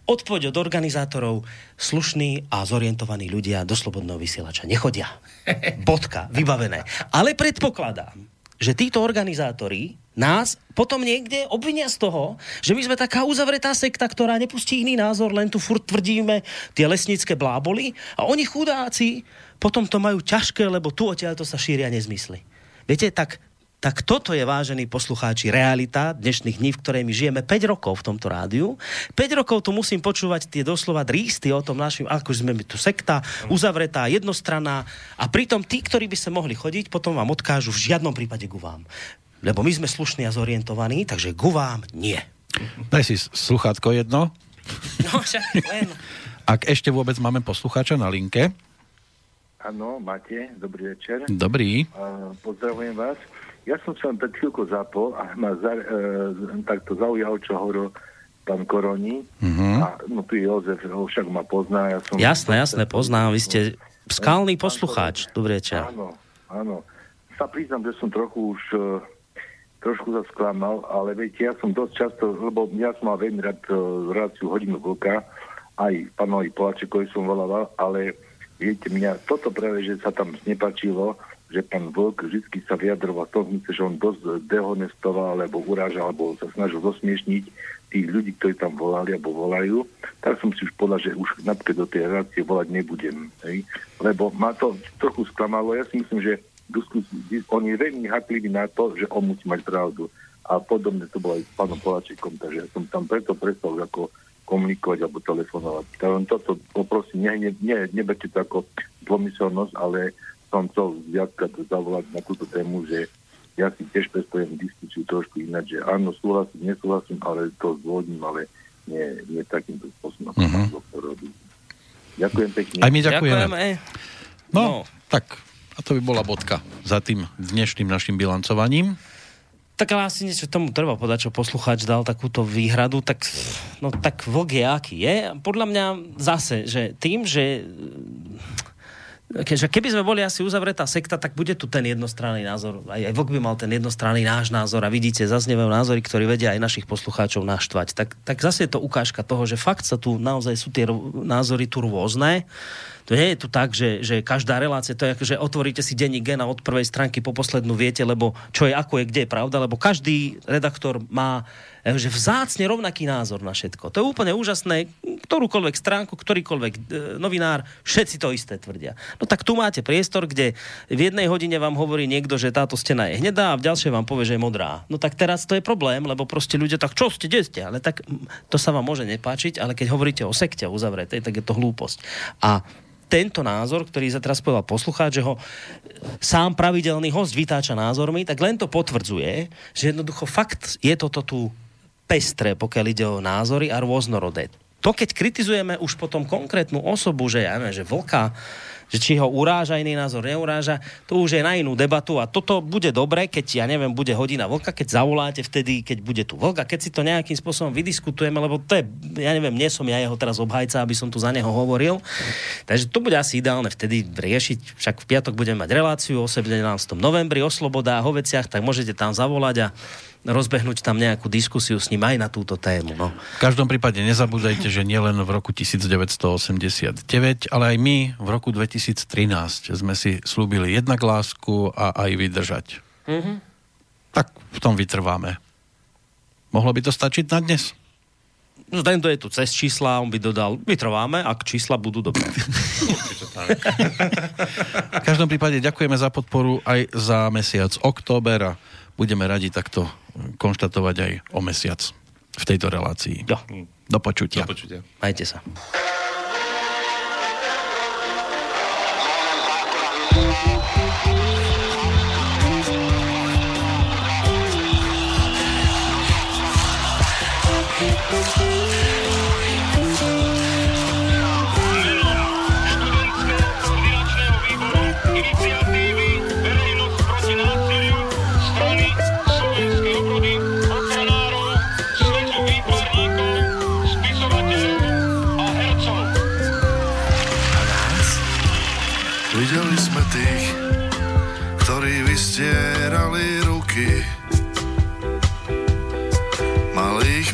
Odpoveď od organizátorov, slušní a zorientovaní ľudia do slobodného vysielača nechodia. Bodka, vybavené. Ale predpokladám, že títo organizátori nás potom niekde obvinia z toho, že my sme taká uzavretá sekta, ktorá nepustí iný názor, len tu furt tvrdíme tie lesnícke bláboli a oni chudáci potom to majú ťažké, lebo tu odtiaľ to sa šíria nezmysly. Viete, tak tak toto je, vážení poslucháči, realita dnešných dní, v ktorej my žijeme 5 rokov v tomto rádiu. 5 rokov tu musím počúvať tie doslova drísty o tom našim, ako sme my tu sekta, uzavretá, jednostranná a pritom tí, ktorí by sa mohli chodiť, potom vám odkážu v žiadnom prípade ku vám. Lebo my sme slušní a zorientovaní, takže ku vám nie. Daj si sluchátko jedno. No, však len. Ak ešte vôbec máme poslucháča na linke. Áno, máte. Dobrý večer. Dobrý. Uh, pozdravujem vás. Ja som sa pred chvíľkou zapol a ma za, e, takto zaujal, čo hovoril pán Koroni. Uh-huh. A, no tu Jozef, ho však ma pozná. Ja som jasné, jasné, poznám. Vy ste skalný poslucháč. Dobrý večer. Áno, áno. Sa priznám, že som trochu už e, trošku sa sklamal, ale viete, ja som dosť často, lebo ja som mal veľmi rád uh, reláciu hodinu vlka, aj pánovi Polačekovi som volával, ale viete, mňa toto práve, že sa tam nepačilo, že pán Vlk vždy sa vyjadroval v tom že on dosť dehonestoval, alebo urážal, alebo sa snažil zosmiešniť tých ľudí, ktorí tam volali alebo volajú, tak som si už povedal, že už napríklad do tej relácie volať nebudem. Hej? Lebo ma to trochu sklamalo. Ja si myslím, že on je veľmi hatlivý na to, že on musí mať pravdu. A podobne to bolo aj s pánom Polačekom, takže ja som tam preto prestal ako komunikovať alebo telefonovať. Takže toto poprosím, ne, ne, neberte to ako dvomyselnosť, ale som chcel viackrát zavolať na túto tému, že ja si tiež predstavujem diskusiu trošku ináč, že áno, súhlasím, nesúhlasím, ale to zvodním, ale nie, nie takýmto spôsobom, uh-huh. robí. Ďakujem pekne. Aj my ďakujeme. ďakujeme. No, no, tak a to by bola bodka za tým dnešným našim bilancovaním. Tak ale asi niečo tomu treba povedať, čo poslucháč dal takúto výhradu, tak, no, tak vlk je aký je. Podľa mňa zase, že tým, že keďže keby sme boli asi uzavretá sekta, tak bude tu ten jednostranný názor. Aj, aj Vlk by mal ten jednostranný náš názor a vidíte, zaznievajú názory, ktorí vedia aj našich poslucháčov naštvať. Tak, tak zase je to ukážka toho, že fakt sa tu naozaj sú tie názory tu rôzne. To nie je tu tak, že, že každá relácia, to je ako, že otvoríte si denní gen a od prvej stránky po poslednú viete, lebo čo je, ako je, kde je pravda, lebo každý redaktor má že vzácne rovnaký názor na všetko. To je úplne úžasné. Ktorúkoľvek stránku, ktorýkoľvek e, novinár, všetci to isté tvrdia. No tak tu máte priestor, kde v jednej hodine vám hovorí niekto, že táto stena je hnedá a v ďalšej vám povie, že je modrá. No tak teraz to je problém, lebo proste ľudia tak, čo ste, kde ste? Ale tak to sa vám môže nepáčiť, ale keď hovoríte o sekte uzavretej, tak je to hlúposť. A tento názor, ktorý sa teraz povedal poslucháč, že ho sám pravidelný host vytáča názormi, tak len to potvrdzuje, že jednoducho fakt je toto tu pestré, pokiaľ ide o názory a rôznorodé. To, keď kritizujeme už potom konkrétnu osobu, že ja neviem, že vlka, že či ho uráža iný názor, neuráža, to už je na inú debatu a toto bude dobre, keď, ja neviem, bude hodina vlka, keď zavoláte vtedy, keď bude tu vlka, keď si to nejakým spôsobom vydiskutujeme, lebo to je, ja neviem, nie som ja jeho teraz obhajca, aby som tu za neho hovoril. Takže to bude asi ideálne vtedy riešiť, však v piatok budeme mať reláciu o 17. novembri o sloboda a hoveciach, tak môžete tam zavolať a rozbehnúť tam nejakú diskusiu s ním aj na túto tému. No. V každom prípade nezabúdajte, že nielen v roku 1989, ale aj my v roku 2013 sme si slúbili jednak lásku a aj vydržať. Mm-hmm. Tak v tom vytrváme. Mohlo by to stačiť na dnes? No, tento je tu cez čísla, on by dodal, vytrváme, ak čísla budú dobré. v každom prípade ďakujeme za podporu aj za mesiac október a budeme radi takto konštatovať aj o mesiac v tejto relácii. Jo. Do počutia. Do počutia. Majte sa.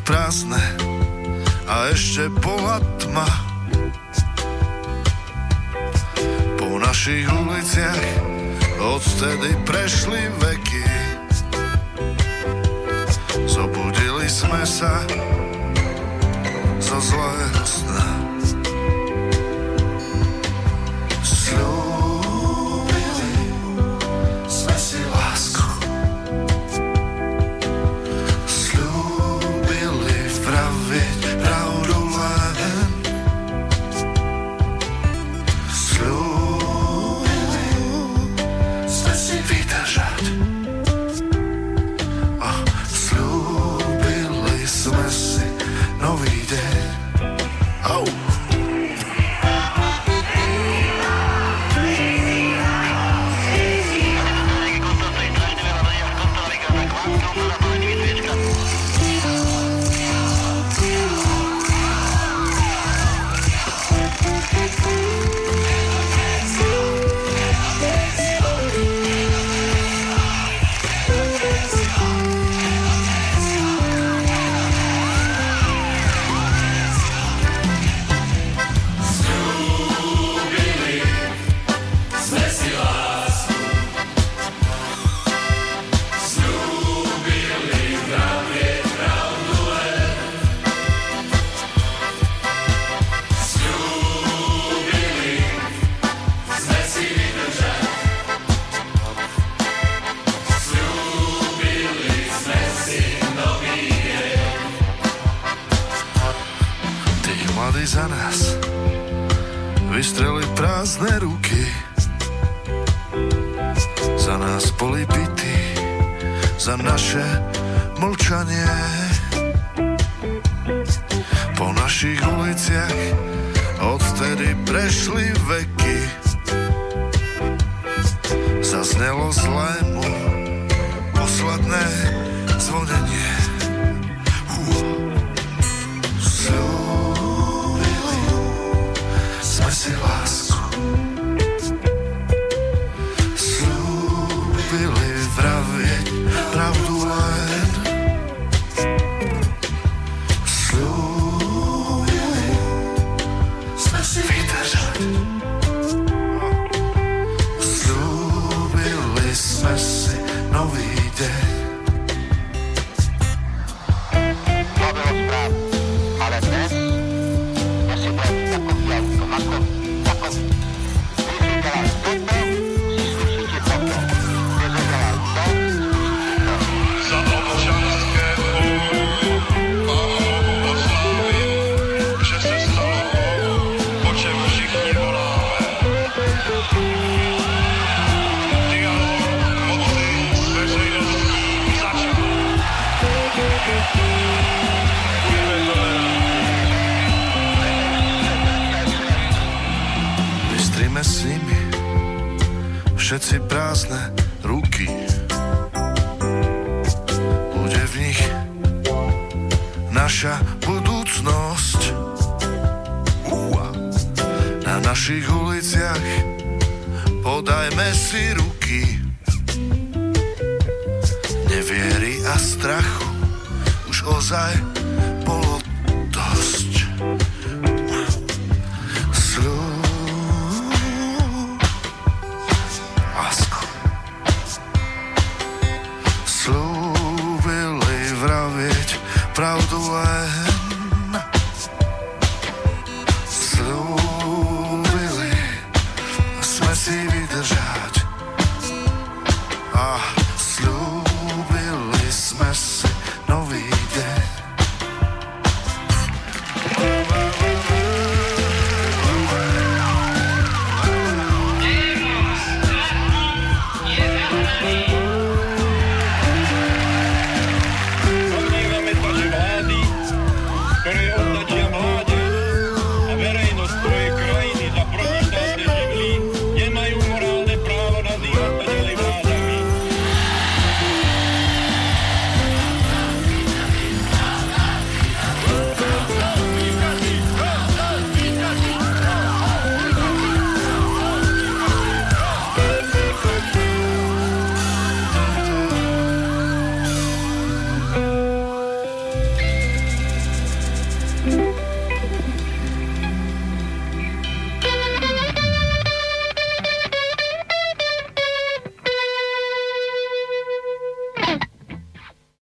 Prázdne a ešte bola tma. Po našich uliciach odtedy prešli veky. Zobudili sme sa zo zlého sna.